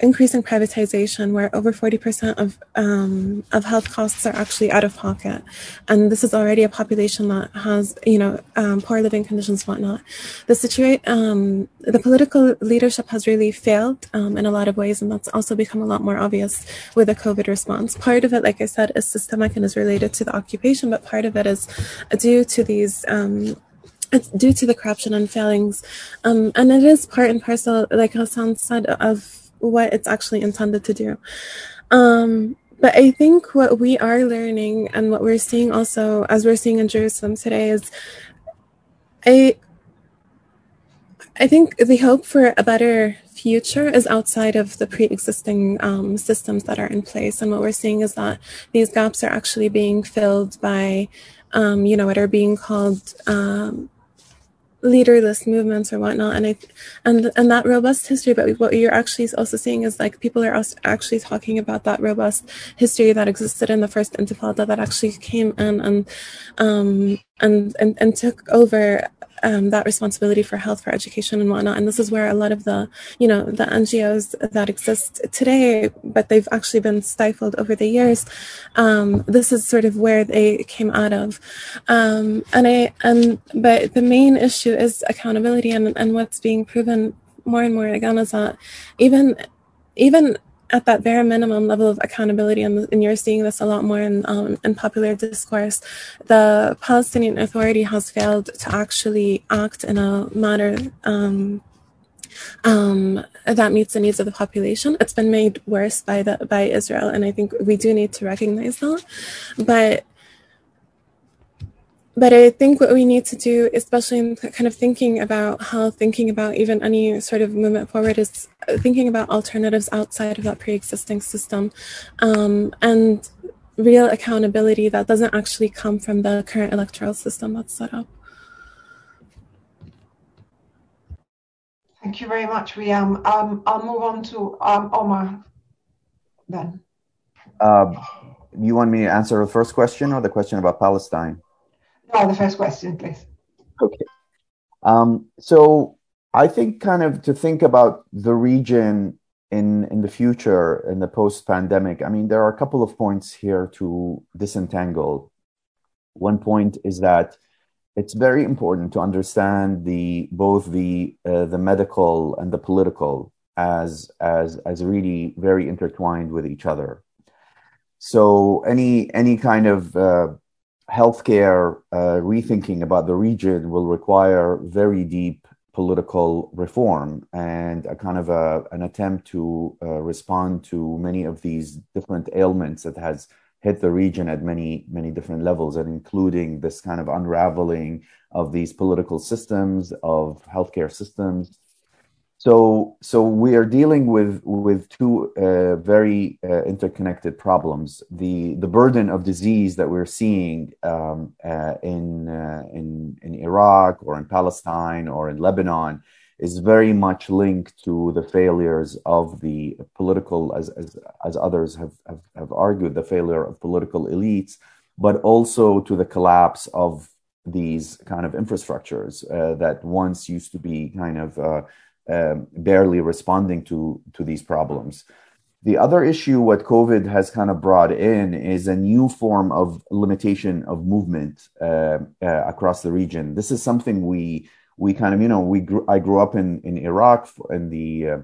increasing privatization where over 40% of um, of health costs are actually out of pocket. And this is already a population that has you know um, poor living conditions whatnot. The situation um, the political leadership has really failed um, in a lot of ways and that's also become a lot more obvious with the covid response. Part of it like i said is systemic and is related to the occupation but part of it is due to these um, it's due to the corruption and failings. Um, and it is part and parcel, like Hassan said, of what it's actually intended to do. Um, but I think what we are learning and what we're seeing also, as we're seeing in Jerusalem today, is I, I think the hope for a better future is outside of the pre-existing um, systems that are in place. And what we're seeing is that these gaps are actually being filled by, um, you know, what are being called um, leaderless movements or whatnot and i and and that robust history but what you're actually also seeing is like people are also actually talking about that robust history that existed in the first intifada that actually came in and um and and, and took over um, that responsibility for health, for education, and whatnot. And this is where a lot of the, you know, the NGOs that exist today, but they've actually been stifled over the years. Um, this is sort of where they came out of. Um, and I, and but the main issue is accountability, and and what's being proven more and more again is that even even at that bare minimum level of accountability, and, and you're seeing this a lot more in, um, in popular discourse, the Palestinian Authority has failed to actually act in a manner um, um, that meets the needs of the population. It's been made worse by the by Israel, and I think we do need to recognize that. But but I think what we need to do, especially in kind of thinking about how thinking about even any sort of movement forward, is thinking about alternatives outside of that pre-existing system, um, and real accountability that doesn't actually come from the current electoral system that's set up. Thank you very much, Weeam. Um, I'll move on to um, Omar then. Uh, you want me to answer the first question or the question about Palestine? No, the first question, please. Okay. Um, so I think kind of to think about the region in in the future in the post pandemic. I mean, there are a couple of points here to disentangle. One point is that it's very important to understand the both the uh, the medical and the political as as as really very intertwined with each other. So any any kind of uh, healthcare uh, rethinking about the region will require very deep political reform and a kind of a, an attempt to uh, respond to many of these different ailments that has hit the region at many many different levels and including this kind of unraveling of these political systems of healthcare systems so, so we are dealing with with two uh, very uh, interconnected problems. The the burden of disease that we're seeing um, uh, in uh, in in Iraq or in Palestine or in Lebanon is very much linked to the failures of the political, as as, as others have, have have argued, the failure of political elites, but also to the collapse of these kind of infrastructures uh, that once used to be kind of uh, um, barely responding to to these problems. The other issue, what COVID has kind of brought in, is a new form of limitation of movement uh, uh, across the region. This is something we we kind of you know we I grew up in in Iraq in the uh,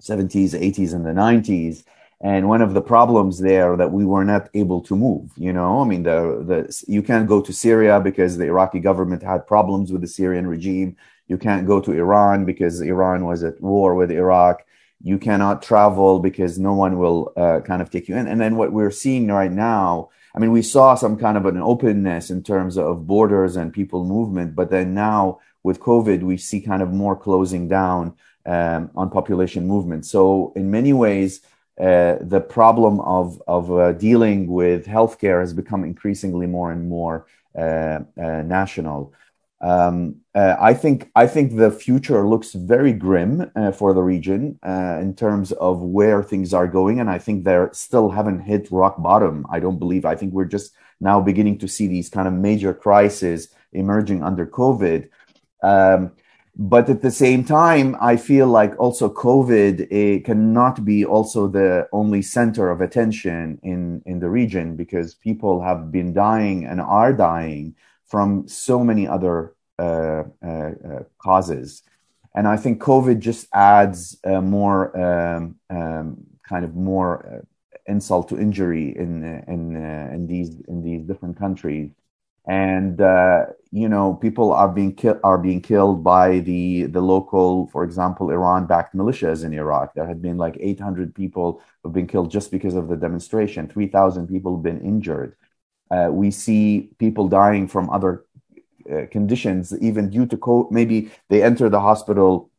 70s, 80s, and the 90s. And one of the problems there that we were not able to move, you know, I mean, the, the, you can't go to Syria because the Iraqi government had problems with the Syrian regime. You can't go to Iran because Iran was at war with Iraq. You cannot travel because no one will uh, kind of take you in. And then what we're seeing right now, I mean, we saw some kind of an openness in terms of borders and people movement, but then now with COVID, we see kind of more closing down um, on population movement. So in many ways, uh, the problem of of uh, dealing with healthcare has become increasingly more and more uh, uh national. Um, uh, I think I think the future looks very grim uh, for the region uh, in terms of where things are going, and I think they still haven't hit rock bottom. I don't believe. I think we're just now beginning to see these kind of major crises emerging under COVID. Um, but at the same time, I feel like also COVID cannot be also the only center of attention in in the region because people have been dying and are dying from so many other uh, uh, uh, causes. And I think COVID just adds more um, um, kind of more insult to injury in in in these in these different countries. And uh, you know people are being ki- are being killed by the the local for example iran backed militias in iraq. There had been like 800 people who've been killed just because of the demonstration. 3000 people have been injured uh, we see people dying from other uh, conditions, even due to co- maybe they enter the hospital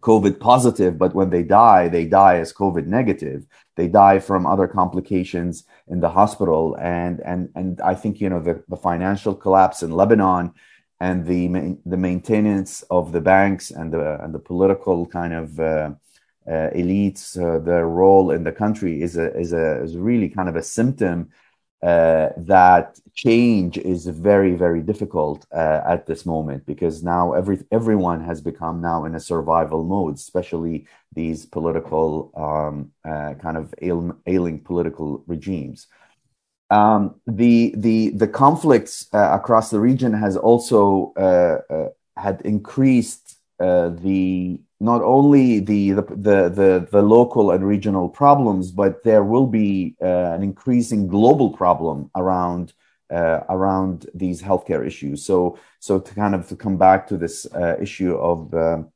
COVID positive, but when they die, they die as COVID negative. They die from other complications in the hospital, and and and I think you know the, the financial collapse in Lebanon and the the maintenance of the banks and the and the political kind of uh, uh, elites, uh, their role in the country is a is a is really kind of a symptom uh, that change is very very difficult uh, at this moment because now every everyone has become now in a survival mode especially these political um, uh, kind of ail, ailing political regimes. Um, the the the conflicts uh, across the region has also uh, uh, had increased the not only the, the the the local and regional problems, but there will be uh, an increasing global problem around uh, around these healthcare issues. So so to kind of to come back to this uh, issue of um,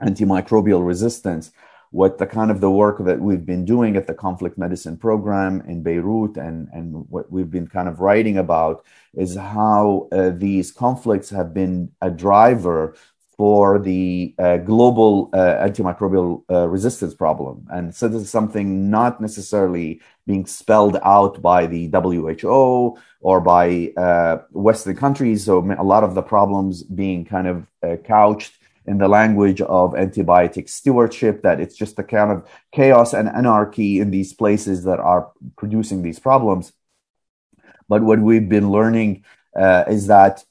antimicrobial resistance, what the kind of the work that we've been doing at the conflict medicine program in Beirut and, and what we've been kind of writing about is how uh, these conflicts have been a driver for the uh, global uh, antimicrobial uh, resistance problem. And so this is something not necessarily being spelled out by the WHO or by uh, Western countries. So a lot of the problems being kind of uh, couched in the language of antibiotic stewardship, that it's just a kind of chaos and anarchy in these places that are producing these problems. But what we've been learning uh, is that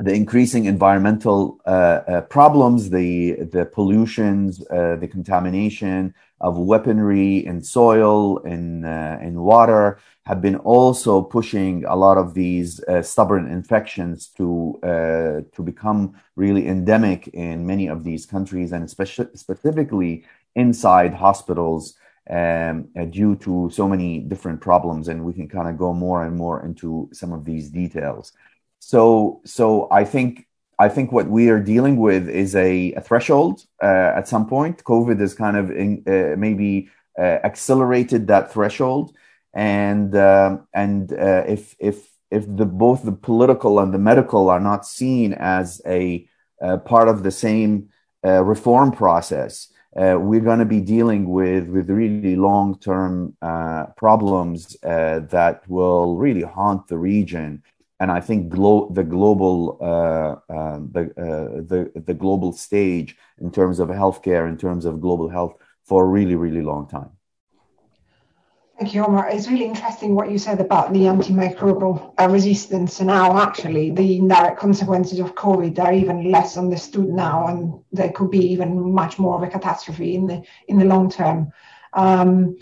the increasing environmental uh, uh, problems, the the pollutions, uh, the contamination of weaponry in soil, in uh, in water, have been also pushing a lot of these uh, stubborn infections to uh, to become really endemic in many of these countries, and especially specifically inside hospitals. Um, due to so many different problems, and we can kind of go more and more into some of these details. So, so I think I think what we are dealing with is a, a threshold uh, at some point. COVID has kind of in, uh, maybe uh, accelerated that threshold, and um, and uh, if if if the both the political and the medical are not seen as a uh, part of the same uh, reform process, we're going to be dealing with with really long term problems that will really haunt the region and I think glo- the global uh, uh, the, uh, the the global stage in terms of healthcare, in terms of global health, for a really really long time. Thank you, Omar. It's really interesting what you said about the antimicrobial uh, resistance and how actually the indirect consequences of COVID are even less understood now, and there could be even much more of a catastrophe in the in the long term. Um,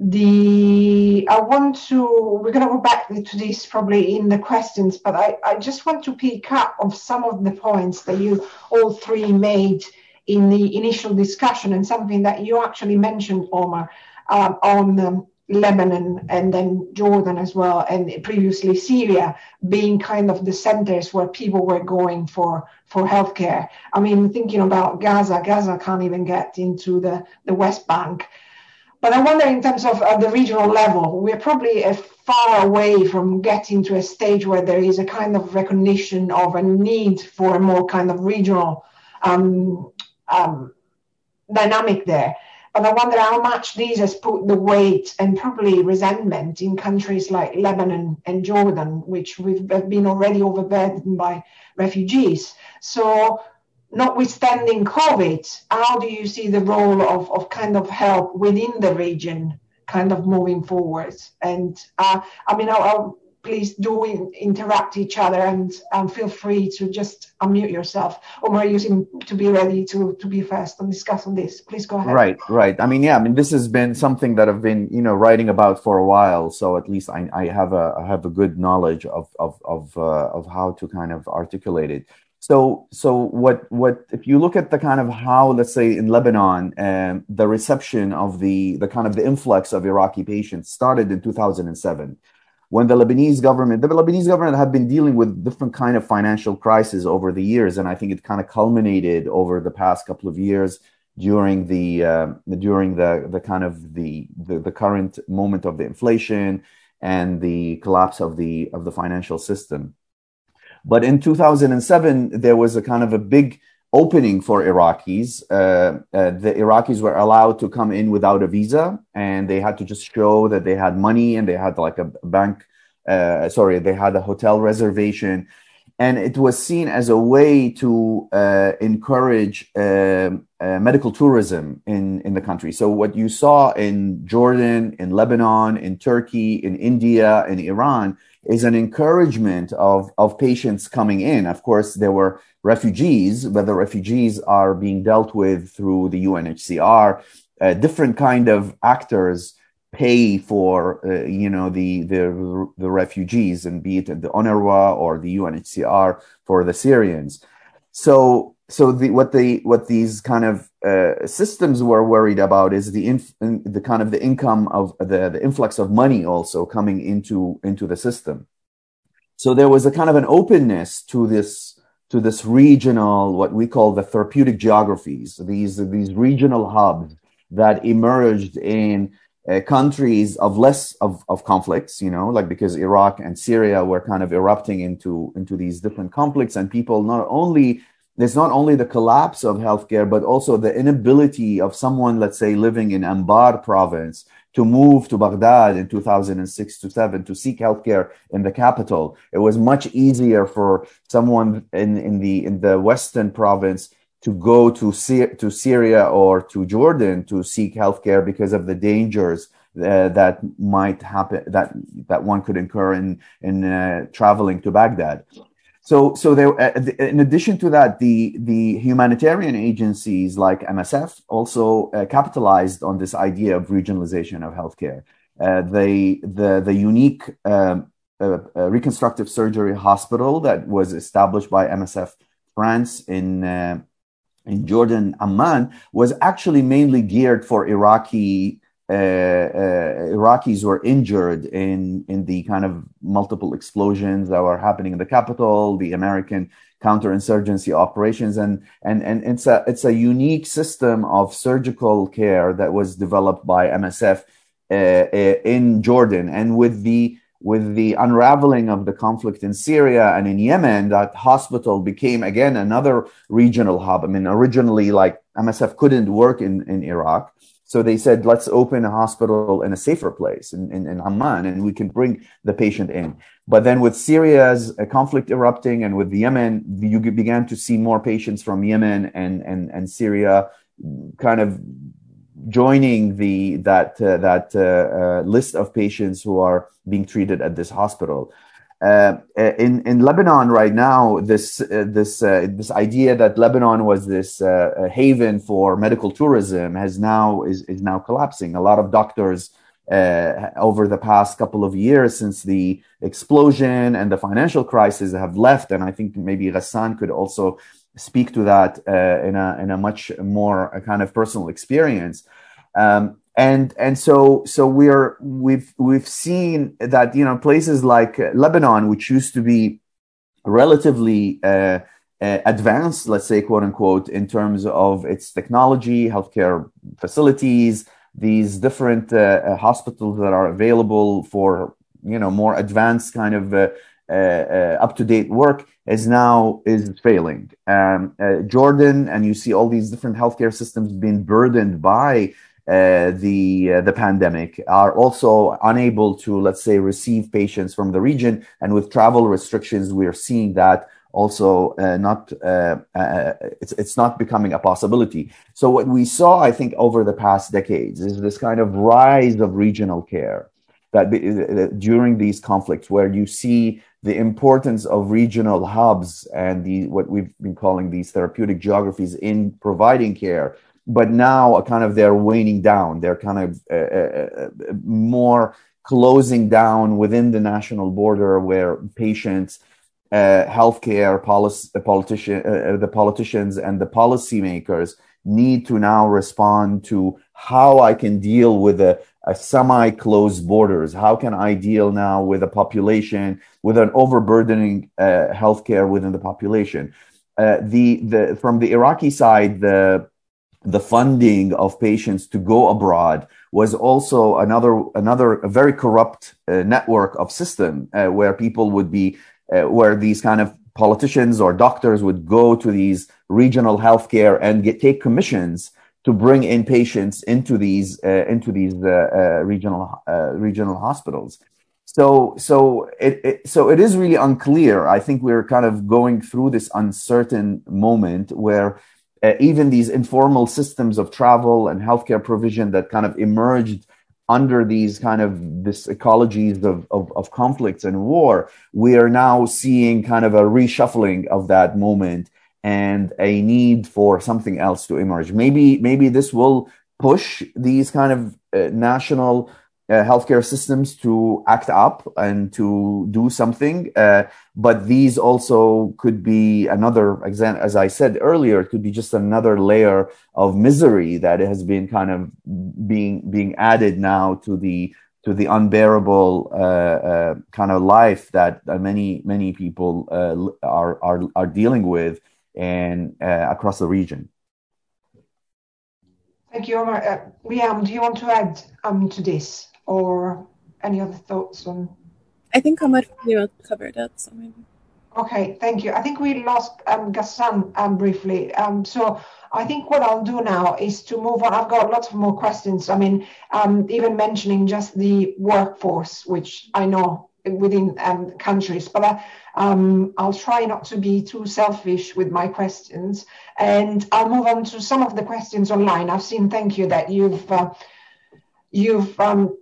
the I want to we're going to go back to this probably in the questions, but I, I just want to pick up on some of the points that you all three made in the initial discussion and something that you actually mentioned, Omar, um, on um, Lebanon and then Jordan as well, and previously Syria being kind of the centers where people were going for for healthcare. I mean, thinking about Gaza, Gaza can't even get into the the West Bank. But I wonder, in terms of uh, the regional level, we're probably uh, far away from getting to a stage where there is a kind of recognition of a need for a more kind of regional um, um, dynamic there. But I wonder how much this has put the weight and probably resentment in countries like Lebanon and Jordan, which we've been already overburdened by refugees. So notwithstanding COVID, how do you see the role of, of kind of help within the region kind of moving forward? And uh, I mean, I'll, I'll please do in, interact each other and feel free to just unmute yourself. Omar, you seem to be ready to, to be first and discuss on this. Please go ahead. Right, right. I mean, yeah, I mean, this has been something that I've been, you know, writing about for a while. So at least I, I have a I have a good knowledge of of of uh, of how to kind of articulate it. So, so what, what, if you look at the kind of how, let's say in Lebanon, um, the reception of the, the kind of the influx of Iraqi patients started in 2007 when the Lebanese government, the Lebanese government had been dealing with different kind of financial crises over the years. And I think it kind of culminated over the past couple of years during the, uh, during the, the kind of the, the, the current moment of the inflation and the collapse of the, of the financial system. But in 2007, there was a kind of a big opening for Iraqis. Uh, uh, the Iraqis were allowed to come in without a visa, and they had to just show that they had money and they had like a bank. Uh, sorry, they had a hotel reservation, and it was seen as a way to uh, encourage um, uh, medical tourism in in the country. So what you saw in Jordan, in Lebanon, in Turkey, in India, in Iran is an encouragement of, of patients coming in. Of course, there were refugees, but the refugees are being dealt with through the UNHCR. Uh, different kind of actors pay for, uh, you know, the, the, the refugees and be it the UNRWA or the UNHCR for the Syrians. So so the, what the what these kind of uh, systems were worried about is the inf, the kind of the income of the, the influx of money also coming into into the system. So there was a kind of an openness to this to this regional what we call the therapeutic geographies these these regional hubs that emerged in uh, countries of less of, of conflicts, you know, like because Iraq and Syria were kind of erupting into into these different conflicts, and people not only there's not only the collapse of healthcare, but also the inability of someone, let's say, living in Anbar province to move to Baghdad in 2006 to 7 to seek healthcare in the capital. It was much easier for someone in, in the in the western province to go to, to Syria or to Jordan to seek healthcare because of the dangers uh, that might happen that that one could incur in in uh, traveling to Baghdad. So, so there, uh, in addition to that, the, the humanitarian agencies like MSF also uh, capitalized on this idea of regionalization of healthcare. Uh, the, the, the unique um, uh, uh, reconstructive surgery hospital that was established by MSF France in, in Jordan, Amman, was actually mainly geared for Iraqi Iraqis were injured in in the kind of multiple explosions that were happening in the capital, the American counterinsurgency operations, and and and it's a it's a unique system of surgical care that was developed by MSF uh, uh, in Jordan, and with the with the unraveling of the conflict in Syria and in Yemen, that hospital became again another regional hub. I mean, originally, like MSF couldn't work in, in Iraq. So they said, let's open a hospital in a safer place in, in, in, Amman and we can bring the patient in. But then with Syria's conflict erupting and with Yemen, you began to see more patients from Yemen and, and, and Syria kind of joining the, that, uh, that uh, uh list of patients who are being treated at this hospital. Uh, in in Lebanon right now, this uh, this uh, this idea that Lebanon was this uh, haven for medical tourism has now is is now collapsing. A lot of doctors uh, over the past couple of years since the explosion and the financial crisis have left, and I think maybe Ghassan could also speak to that uh, in a in a much more kind of personal experience. Um, and and so so we're we've we've seen that you know places like Lebanon, which used to be relatively uh, uh, advanced, let's say quote unquote, in terms of its technology, healthcare facilities, these different uh, uh hospitals that are available for you know more advanced kind of uh, uh, up to date work is now is failing. Um, Jordan, and you see all these different healthcare systems being burdened by uh, the uh, the pandemic are also unable to let's say receive patients from the region. And with travel restrictions we are seeing that also uh, not uh, uh, it's it's not becoming a possibility. So what we saw i think over the past decades is this kind of rise of regional care that during these conflicts where you see the importance of regional hubs and the what we've been calling these therapeutic geographies in providing care but now kind of they're waning down. They're kind of uh, uh, uh, more closing down within the national border where patients, uh, healthcare, policy, the, politician, uh, uh, the politicians and the policymakers need to now respond to how I can deal with a, a semi-closed borders. How can I deal now with a population with an overburdening healthcare within the population? the the from the Iraqi side, the the funding of patients to go abroad was also another another very corrupt uh, network of system uh, where people would be uh, where these kind of politicians or doctors would go to these regional healthcare and get take commissions to bring in patients into these uh, into these uh, uh, regional regional hospitals. So so it, it, so it is really unclear. I think we're kind of going through this uncertain moment where uh, even these informal systems of travel and healthcare provision that kind of emerged under these kind of this ecologies of, of, of, conflicts and war, we are now seeing kind of a reshuffling of that moment and a need for something else to emerge. Maybe maybe this will push these kind of uh, national uh, healthcare systems to act up and to do something. Uh, but these also could be another example, as I said earlier, it could be just another layer of misery that has been kind of being being added now to the to the unbearable uh, uh kind of life that uh, many many people are are are dealing with and across the region. Thank you, Omar. Uh, Weeam, do you want to add um, to this or any other thoughts on? I think Omar covered it. So maybe. Okay, thank you. I think we lost um, Ghassan um, briefly. Um, so I think what I'll do now is to move on. I've got lots of more questions. I mean, um, even mentioning just the workforce, which I know within um, countries, but I, um, I'll try not to be too selfish with my questions. And I'll move on to some of the questions online. I've seen, thank you, that you've uh, you've um,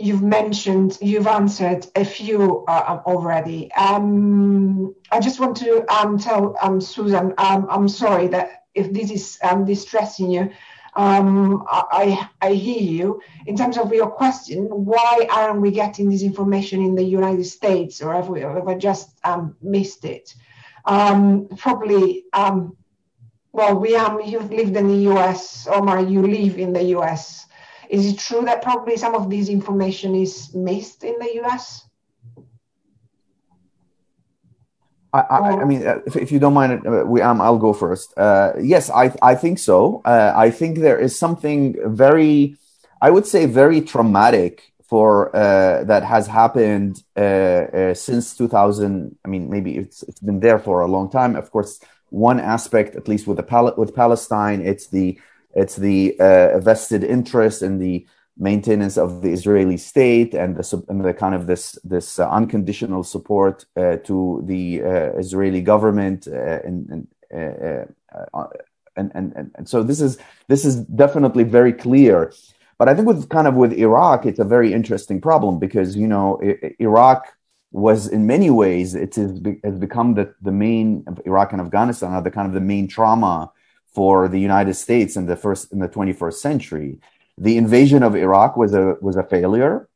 you've mentioned, you've answered a few uh, already. Um, I just want to um, tell um, Susan, um, I'm sorry that if this is um, distressing you, um, I, I hear you. In terms of your question, why aren't we getting this information in the United States, or have we have I just missed it? probably, well, we you've lived in the US, Omar, you live in the US. Is it true that probably some of this information is missed in the US? I, I, I mean, uh, if, if, you don't mind, uh, we, um, I'll go first. Uh, yes, I, I think so. Uh, I think there is something very, I would say, very traumatic for uh, that has happened uh, since 2000. I mean, maybe it's it's been there for a long time. Of course, one aspect, at least with the Pal- with Palestine, it's the it's the uh, vested interest in the maintenance of the Israeli state and the, and the kind of this this uh, unconditional support uh, to the uh, Israeli government uh, and and, uh, and, and and so this is this is definitely very clear. But I think with kind of with Iraq, it's a very interesting problem because you know Iraq was in many ways it has become the the main Iraq and Afghanistan are the kind of the main trauma for the United States in the first in the 21st century. The invasion of Iraq was a was a failure.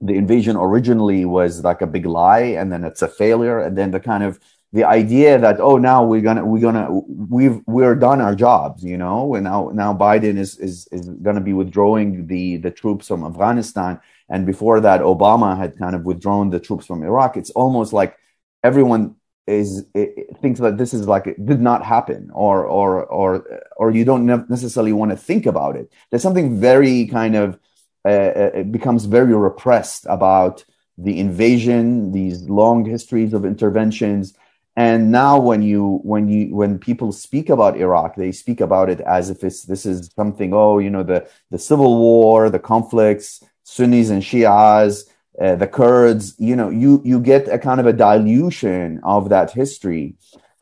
The invasion originally was like a big lie, and then it's a failure. And then the kind of the idea that oh now we're gonna we're gonna we've we're done our jobs, you know, and now now Biden is is is gonna be withdrawing the the troops from Afghanistan, and before that Obama had kind of withdrawn the troops from Iraq. It's almost like everyone is it, thinks that this is like it did not happen or or or or you don't necessarily want to think about it. There's something very kind of uh, uh, it becomes very repressed about the invasion these long histories of interventions. And now when you when you when people speak about iraq they speak about it as if it's this is something oh you know the the civil war the conflicts sunnis and shias uh, the Kurds, you know, you you get a kind of a dilution of that history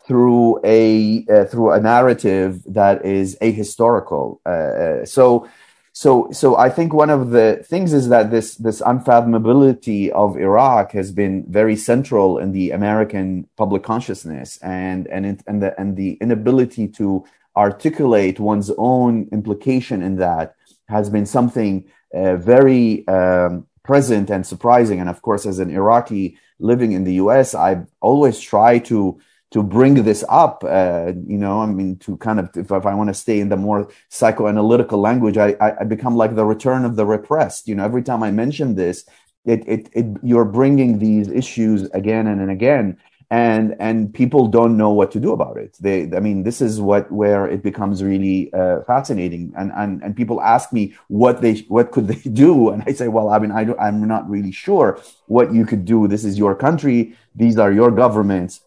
through a uh, through a narrative that is ahistorical. Uh, uh, so, so so I think one of the things is that this this unfathomability of Iraq has been very central in the American public consciousness, and and it, and the and the inability to articulate one's own implication in that has been something uh, very um, present and surprising. And of course, as an Iraqi living in the US, I always try to to bring this up. Uh, you know, I mean, to kind of if, if I want to stay in the more psychoanalytical language, I, I, become like the return of the repressed. You know, every time I mention this, it, it, it you're bringing these issues again and, and again and and people don't know what to do about it. They i mean this is what where it becomes really uh, fascinating. And, and and people ask me what they what could they do? And i say well i mean I don't, i'm not really sure what you could do. This is your country. These are your governments.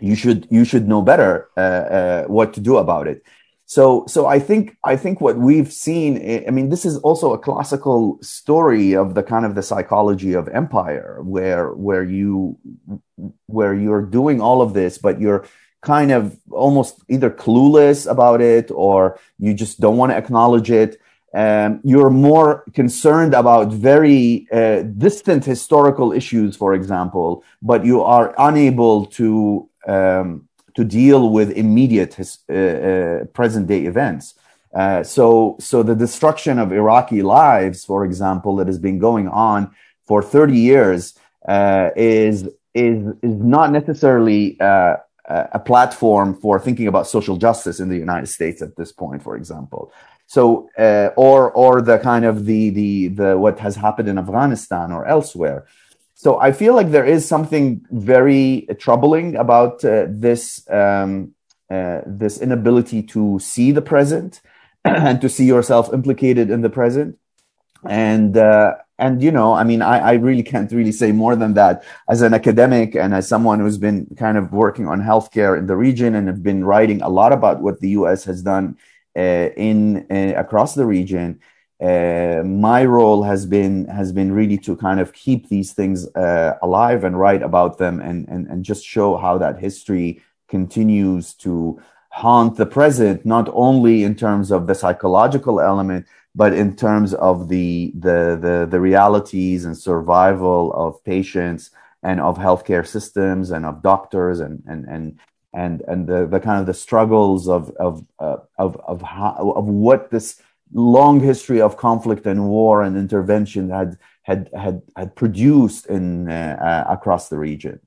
You should you should know better uh, uh, what to do about it so, so I think I think what we've seen. I mean, this is also a classical story of the kind of the psychology of empire, where where you where you're doing all of this, but you're kind of almost either clueless about it or you just don't want to acknowledge it. Um, you're more concerned about very uh, distant historical issues, for example, but you are unable to um, to deal with immediate uh, uh, present day events. Uh, so, so the destruction of Iraqi lives, for example, that has been going on for 30 years, uh, is is is not necessarily uh, a platform for thinking about social justice in the United States at this point, for example. So, uh, or or the kind of the the the what has happened in Afghanistan or elsewhere. So I feel like there is something very troubling about uh, this um, uh, this inability to see the present and to see yourself implicated in the present. And uh, and you know, I mean, I, I really can't really say more than that. As an academic and as someone who's been kind of working on healthcare in the region and have been writing a lot about what the U.S. has done uh, in uh, across the region, uh, my role has been has been really to kind of keep these things uh, alive and write about them and, and and just show how that history continues to haunt the present, not only in terms of the psychological element, but in terms of the, the, the, the realities and survival of patients and of healthcare systems and of doctors and, and, and, and, and the, the kind of the struggles of, of, uh, of, of, how, of what this long history of conflict and war and intervention had, had, had, had produced in, uh, uh, across the region.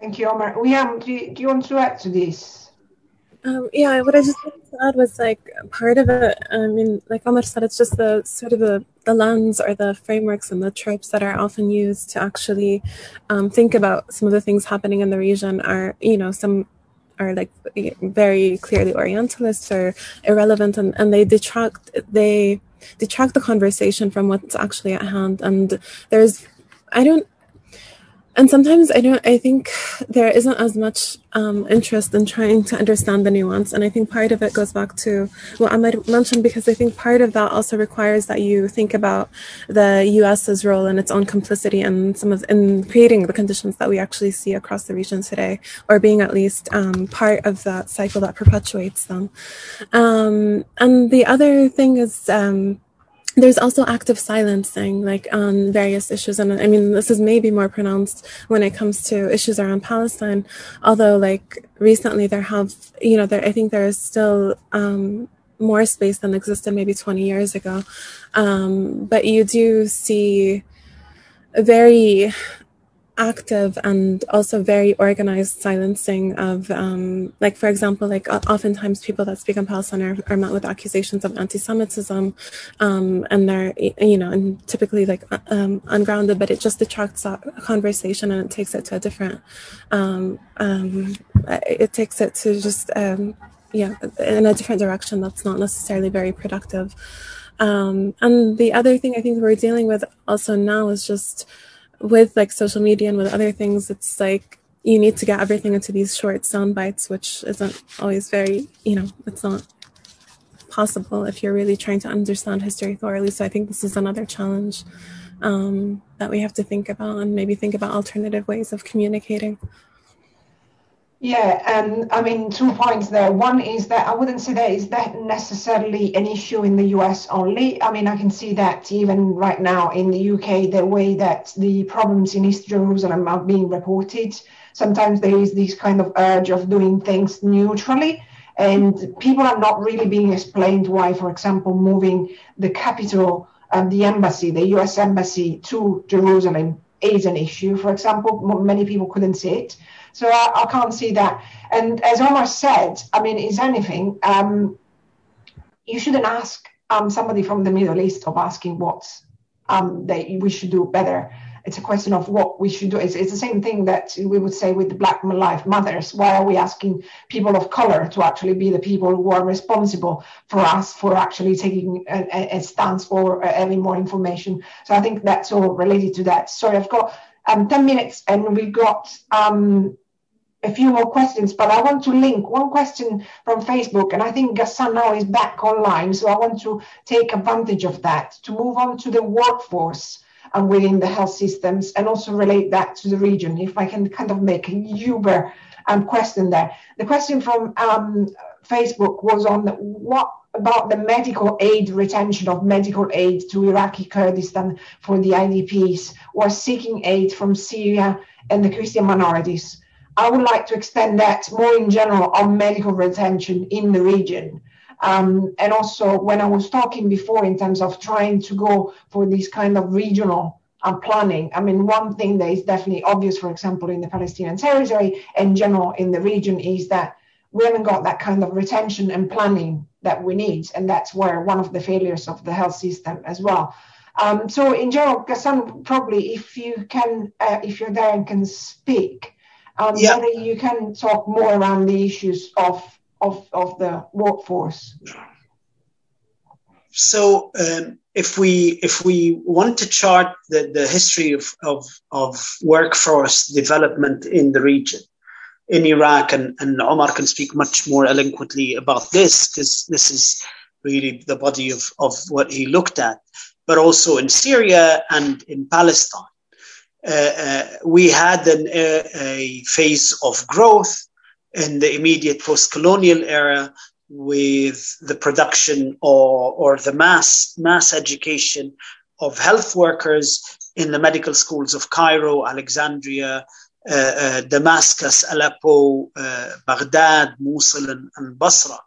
Thank you, Omar. Weeam, do you, do you want to add to this? Um, yeah, what I just wanted to add was like part of it. I mean, like Omar said, it's just the sort of the, the lens or the frameworks and the tropes that are often used to actually um, think about some of the things happening in the region are, you know, some are like very clearly Orientalist or irrelevant, and, and they detract they detract the conversation from what's actually at hand. And there's, I don't and sometimes I don't. I think there isn't as much um, interest in trying to understand the nuance, and I think part of it goes back to what I might mention because I think part of that also requires that you think about the U.S.'s role and its own complicity in some of in creating the conditions that we actually see across the region today, or being at least um, part of that cycle that perpetuates them. Um, and the other thing is um, there's also active silencing like on various issues. And i mean this is maybe more pronounced when it comes to issues around palestine. Although like recently there have you know there i think there is still um, more space than existed maybe 20 years ago. Um, but you do see a very active and also very organized silencing of um, like for example like oftentimes people that speak on palestine are, are met with accusations of anti-semitism um, and they're you know and typically like uh, um, ungrounded but it just detracts a conversation and it takes it to a different um, um, it takes it to just um, yeah in a different direction that's not necessarily very productive. And the other thing i think we're dealing with also now is just with like social media and with other things, it's like you need to get everything into these short sound bites, which isn't always very, you know, it's not possible if you're really trying to understand history thoroughly. So I think this is another challenge um, that we have to think about and maybe think about alternative ways of communicating. Yeah, and I mean, two points there. One is that I wouldn't say that is that necessarily an issue in the US only. I mean, I can see that even right now in the UK, the way that the problems in East Jerusalem are being reported, sometimes there is this kind of urge of doing things neutrally. And people are not really being explained why, for example, moving the capital and the embassy, the US embassy to Jerusalem is an issue. For example, many people couldn't see it. So I, I, can't see that. And as Omar said, I mean, is anything, um, you shouldn't ask um, somebody from the Middle East of asking what um, they, we should do better. It's a question of what we should do. It's, it's the same thing that we would say with the Black Lives Matters. Why are we asking people of color to actually be the people who are responsible for us for actually taking a, a stance for uh, having more information? So I think that's all related to that. Sorry, I've got um, 10 minutes and we got um, a few more questions, but I want to link one question from Facebook, and I think Ghassan now is back online, so I want to take advantage of that to move on to the workforce and within the health systems, and also relate that to the region. If I can kind of make a Uber um, question there. The question from um, Facebook was on what about the medical aid retention of medical aid to Iraqi Kurdistan for the IDPs are seeking aid from Syria and the Christian minorities. I would like to extend that more in general on medical retention in the region. Um, and also, when I was talking before in terms of trying to go for this kind of regional um, planning, I mean, one thing that is definitely obvious, for example, in the Palestinian territory in general in the region is that we haven't got that kind of retention and planning that we need. And that's where one of the failures of the health system as well. Um, so in general, Ghassan, probably if you can, uh, if you're there and can speak, um, yeah. you can talk more around the issues of, of, of the workforce. so um, if we if we want to chart the, the history of, of, of workforce development in the region in Iraq, and, and Omar can speak much more eloquently about this because this is really the body of, of what he looked at, but also in Syria and in Palestine. Uh, uh, we had an, a, a phase of growth in the immediate post-colonial era with the production or, or the mass mass education of health workers in the medical schools of Cairo, Alexandria, uh, uh, Damascus, Aleppo, uh, Baghdad, Mosul, and, and Basra,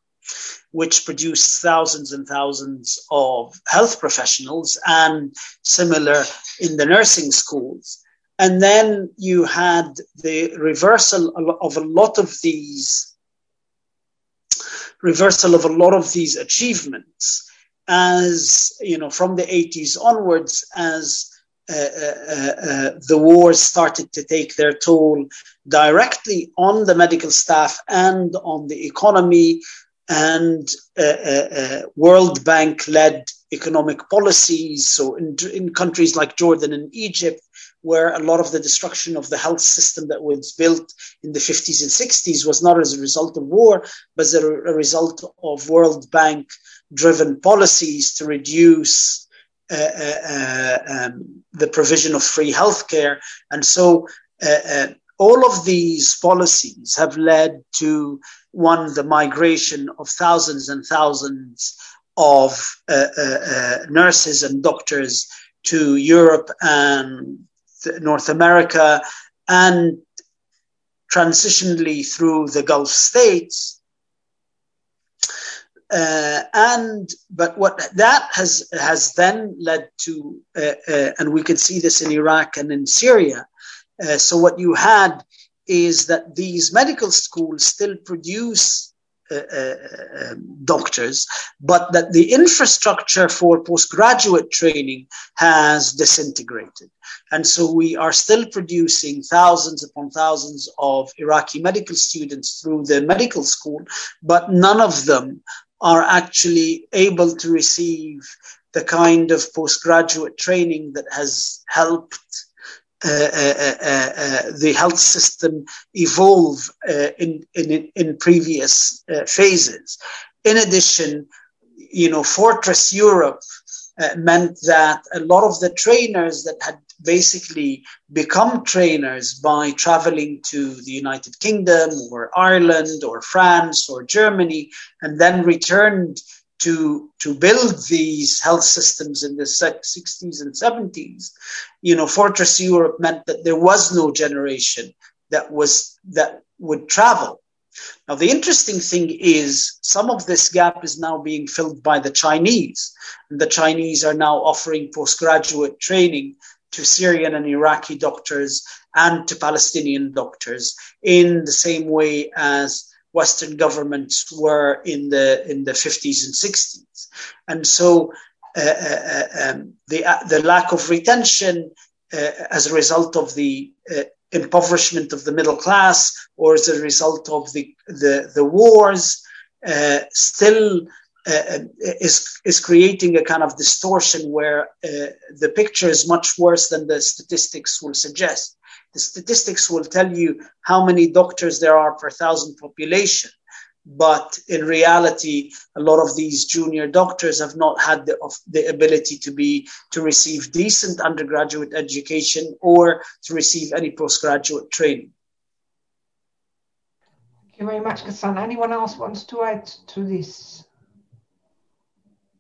which produced thousands and thousands of health professionals, and similar in the nursing schools. And then you had the reversal of a lot of these reversal of a lot of these achievements as you know from the 80s onwards as uh, uh, uh, the wars started to take their toll directly on the medical staff and on the economy and uh, uh, uh, World Bank led economic policies. So in, in countries like Jordan and Egypt, where a lot of the destruction of the health system that was built in the 50s and 60s was not as a result of war, but as a, a result of World Bank driven policies to reduce uh, uh, uh, um, the provision of free healthcare. And so uh, uh, all of these policies have led to one, the migration of thousands and thousands of uh, nurses and doctors to Europe and North America and transitionally through the Gulf states. Uh, and but what that has has then led to, uh, uh, and we could see this in Iraq and in Syria. Uh, so what you had is that these medical schools still produce uh, uh, um, doctors, but that the infrastructure for postgraduate training has disintegrated. And so we are still producing thousands upon thousands of Iraqi medical students through the medical school, but none of them are actually able to receive the kind of postgraduate training that has helped uh, uh, uh, Uh, uh, uh, the health system evolve in, in, in previous phases. In addition, you know, Fortress Europe meant that a lot of the trainers that had basically become trainers by traveling to the United Kingdom or Ireland or France or Germany and then returned to to build these health systems in the 60s and 70s you know fortress europe meant that there was no generation that was that would travel. Now the interesting thing is some of this gap is now being filled by the chinese and the chinese are now offering postgraduate training to syrian and iraqi doctors and to palestinian doctors in the same way as Western governments were in the in the 50s and 60s, and so uh, uh, uh, um, the uh, the lack of retention uh, as a result of the uh, impoverishment of the middle class, or as a result of the the, the wars, still is is creating a kind of distortion where the picture is much worse than the statistics will suggest the statistics will tell you how many doctors there are per thousand population. But in reality, a lot of these junior doctors have not had the, the ability to be to receive decent undergraduate education or to receive any postgraduate training. Thank you very much, Ghassan. Anyone else wants to add to this?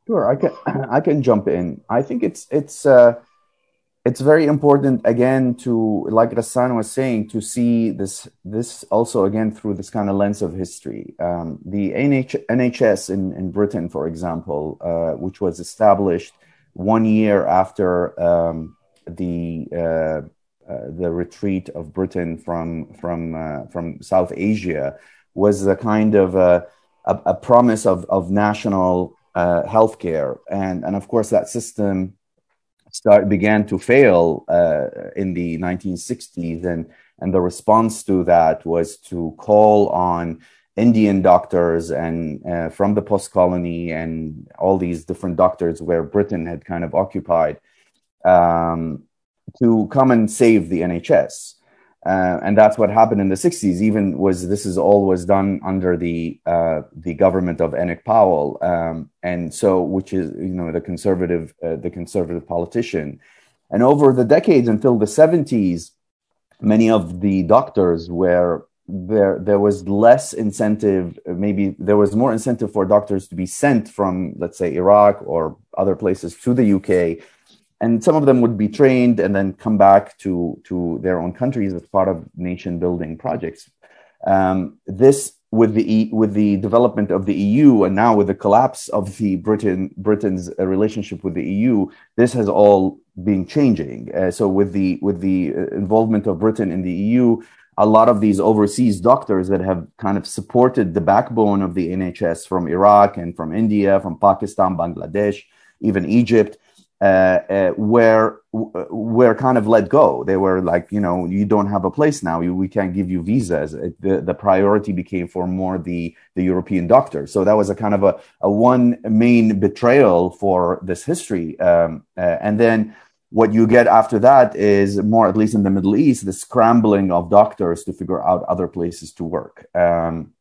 Sure, I can. I can jump in. I think it's it's. Uh, it's very important again to like Ghassan was saying to see this this also again through this kind of lens of history. Um, the NH, nhs in, in britain for example uh, which was established one year after um, the uh, uh, the retreat of britain from from uh, from south asia was a kind of a, a, a promise of, of national uh, healthcare. And and of course that system start began to fail uh, in the 1960s, and and the response to that was to call on Indian doctors and uh, from the post colony and all these different doctors where Britain had kind of occupied um, to come and save the NHS. Uh, and that's what happened in the 60s. Even was this is all was done under the uh, the government of Enoch Powell, um, and so which is you know the conservative uh, the conservative politician. And over the decades until the 70s, many of the doctors were there there was less incentive maybe there was more incentive for doctors to be sent from let's say iraq or other places to the uk and some of them would be trained and then come back to to their own countries as part of nation building projects um, this with the with the development of the EU and now with the collapse of the Britain Britain's relationship with the EU, this has all been changing. Uh, so with the with the uh, involvement of Britain in the EU, a lot of these overseas doctors that have kind of supported the backbone of the NHS from Iraq and from India, from Pakistan, Bangladesh, even Egypt, uh, uh, were were kind of let go. They were like, you know, you don't have a place now. We can't give you visas. The the priority became for more the the European doctors. So that was a kind of a, a one main betrayal for this history. Um, uh, and then what you get after that is more, at least in the Middle East, the scrambling of doctors to figure out other places to work. Um,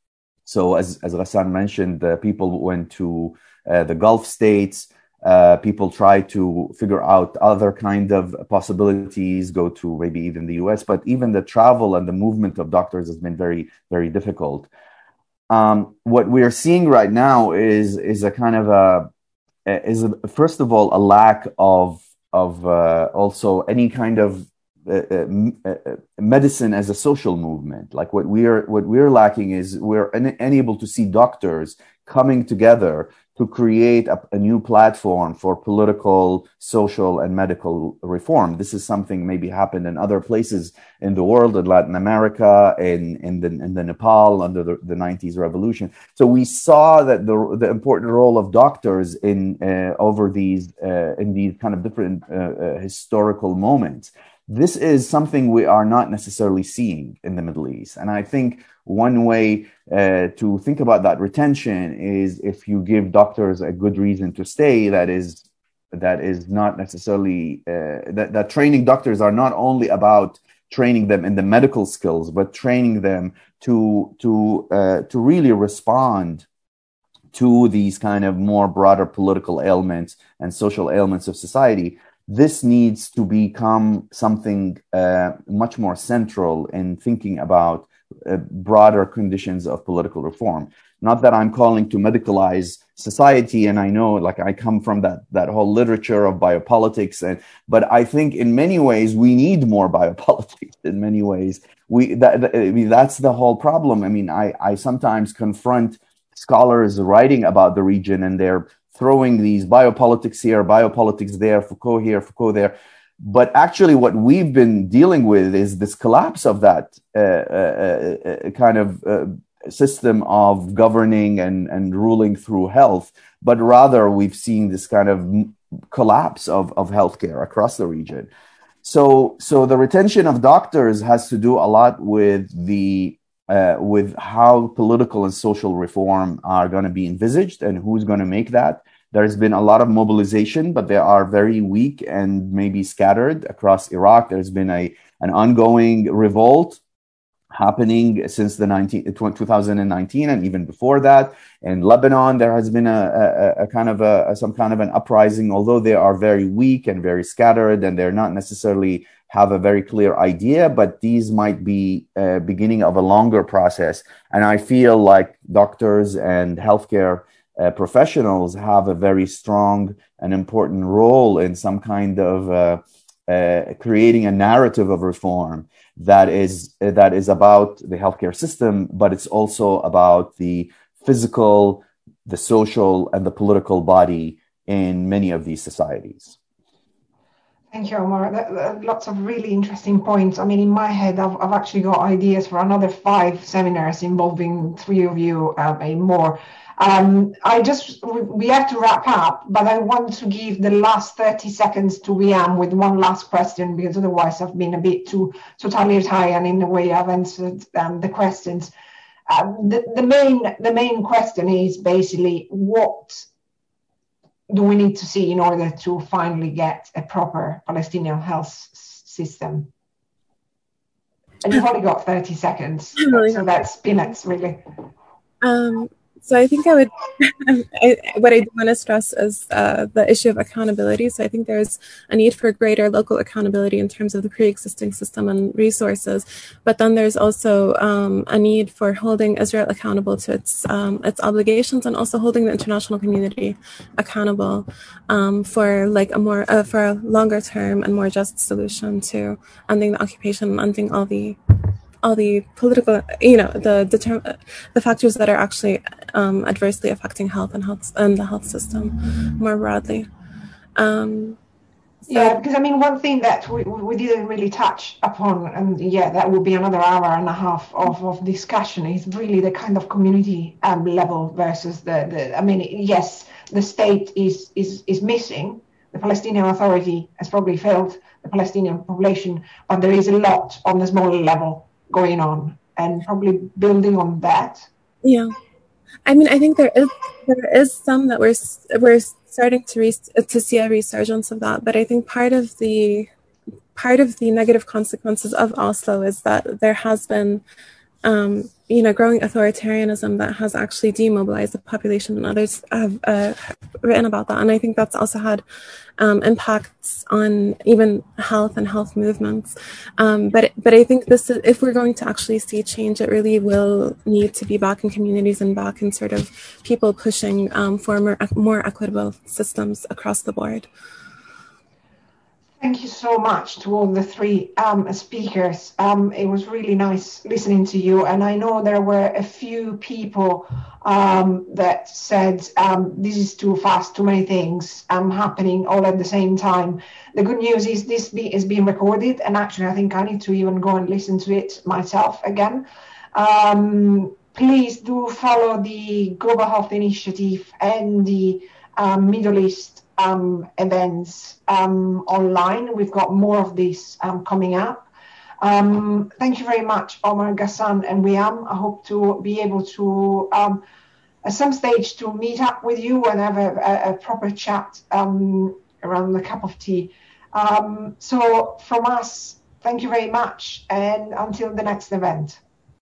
so, as as mentioned, uh, people went to uh, the Gulf states. Uh, people try to figure out other kind of possibilities, go to maybe even the US, but even the travel and the movement of doctors has been very, very difficult. Um, what we are seeing right now is is a kind of a is a, first of all a lack of of uh, also any kind of uh, uh, uh, medicine as a social movement. Like what we're what we're lacking is we're un- unable to see doctors coming together to create a, a, new platform for political, social, and medical reform. This is something maybe happened in other places in the world, in Latin America, in, in, the, in the Nepal under the, the 90s revolution. So we saw that the, the important role of doctors in uh, over these uh, in these kind of different uh, uh historical moments this is something we are not necessarily seeing in the Middle East. And I think one way uh, to think about that retention is if you give doctors a good reason to stay, that is that is not necessarily uh, that, that training doctors are not only about training them in the medical skills, but training them to to uh, to really respond to these kind of more broader political ailments and social ailments of society. This needs to become something uh, much more central in thinking about uh, broader conditions of political reform. Not that I'm calling to medicalize society, and I know, like, I come from that that whole literature of biopolitics, and but I think in many ways we need more biopolitics. In many ways, we that I mean that's the whole problem. I mean, I I sometimes confront scholars writing about the region and they're throwing these biopolitics here, biopolitics there, Foucault here, Foucault there. But actually, what we've been dealing with is this collapse of that uh, uh, uh, kind of uh, system of governing and, and ruling through health. But rather, we've seen this kind of collapse of, of healthcare across the region. So, so the retention of doctors has to do a lot with the uh, with how political and social reform are going to be envisaged and who's going to make that. There's been a lot of mobilization, but they are very weak and maybe scattered across Iraq. There's been a an ongoing revolt happening since the 19, 2019 and even before that. In Lebanon, there has been a, a, a kind of a, some kind of an uprising, although they are very weak and very scattered and they're not necessarily have a very clear idea, but these might be a beginning of a longer process. And I feel like doctors and healthcare uh, professionals have a very strong and important role in some kind of uh, uh, creating a narrative of reform that is that is about the healthcare system, but it's also about the physical, the social, and the political body in many of these societies. Thank you, Omar. Lots of really interesting points. I mean, in my head, I've, I've actually got ideas for another five seminars involving three of you um, and more. Um, I just, we have to wrap up, but I want to give the last 30 seconds to Weeam with one last question, because otherwise I've been a bit too totalitarian in the way I've answered um, the questions. um, the, the main the main question is basically what do we need to see in order to finally get a proper Palestinian health system? And you've only got 30 seconds, so that's peanuts, really. Um, so I think I would, I, what I do want to stress is uh, the issue of accountability. So I think there's a need for greater local accountability in terms of the pre-existing system and resources, but then there's also um, a need for holding Israel accountable to its um, its obligations and also holding the international community accountable um, for like a more uh, for a longer term and more just solution to ending the occupation and ending all the all the political, you know, the the, the factors that are actually um, adversely affecting health and health and the health system more broadly. Um, yeah, because I mean, one thing that we, we didn't really touch upon, and yeah, that would be another hour and a half of, of discussion, is really the kind of community um, level versus the, the. I mean, yes, the state is is is missing. The Palestinian Authority has probably failed the Palestinian population, but there is a lot on the smaller level going on and probably building on that. Yeah. I mean, I think there is there is some that we're we're starting to re- to see a resurgence of that, but I think part of the part of the negative consequences of Oslo is that there has been um, you know, growing authoritarianism that has actually demobilized the population, and others have uh, written about that. And I think that's also had um, impacts on even health and health movements. Um, but but I think this, is, if we're going to actually see change, it really will need to be back in communities and back in sort of people pushing um, for more, more equitable systems across the board. Thank you so much to all the three um, speakers. Um, it was really nice listening to you. And I know there were a few people um, that said, um, this is too fast, too many things um, happening all at the same time. The good news is this be, is being recorded. And actually, I think I need to even go and listen to it myself again. Um, please do follow the Global Health Initiative and the Middle East um, events um, online. We've got more of these um, coming up. Um, thank you very much, Omar Ghassan and Weeam. I hope to be able to, um, at some stage, to meet up with you and have a, a, proper chat um, around a cup of tea. so from us, thank you very much, and until the next event.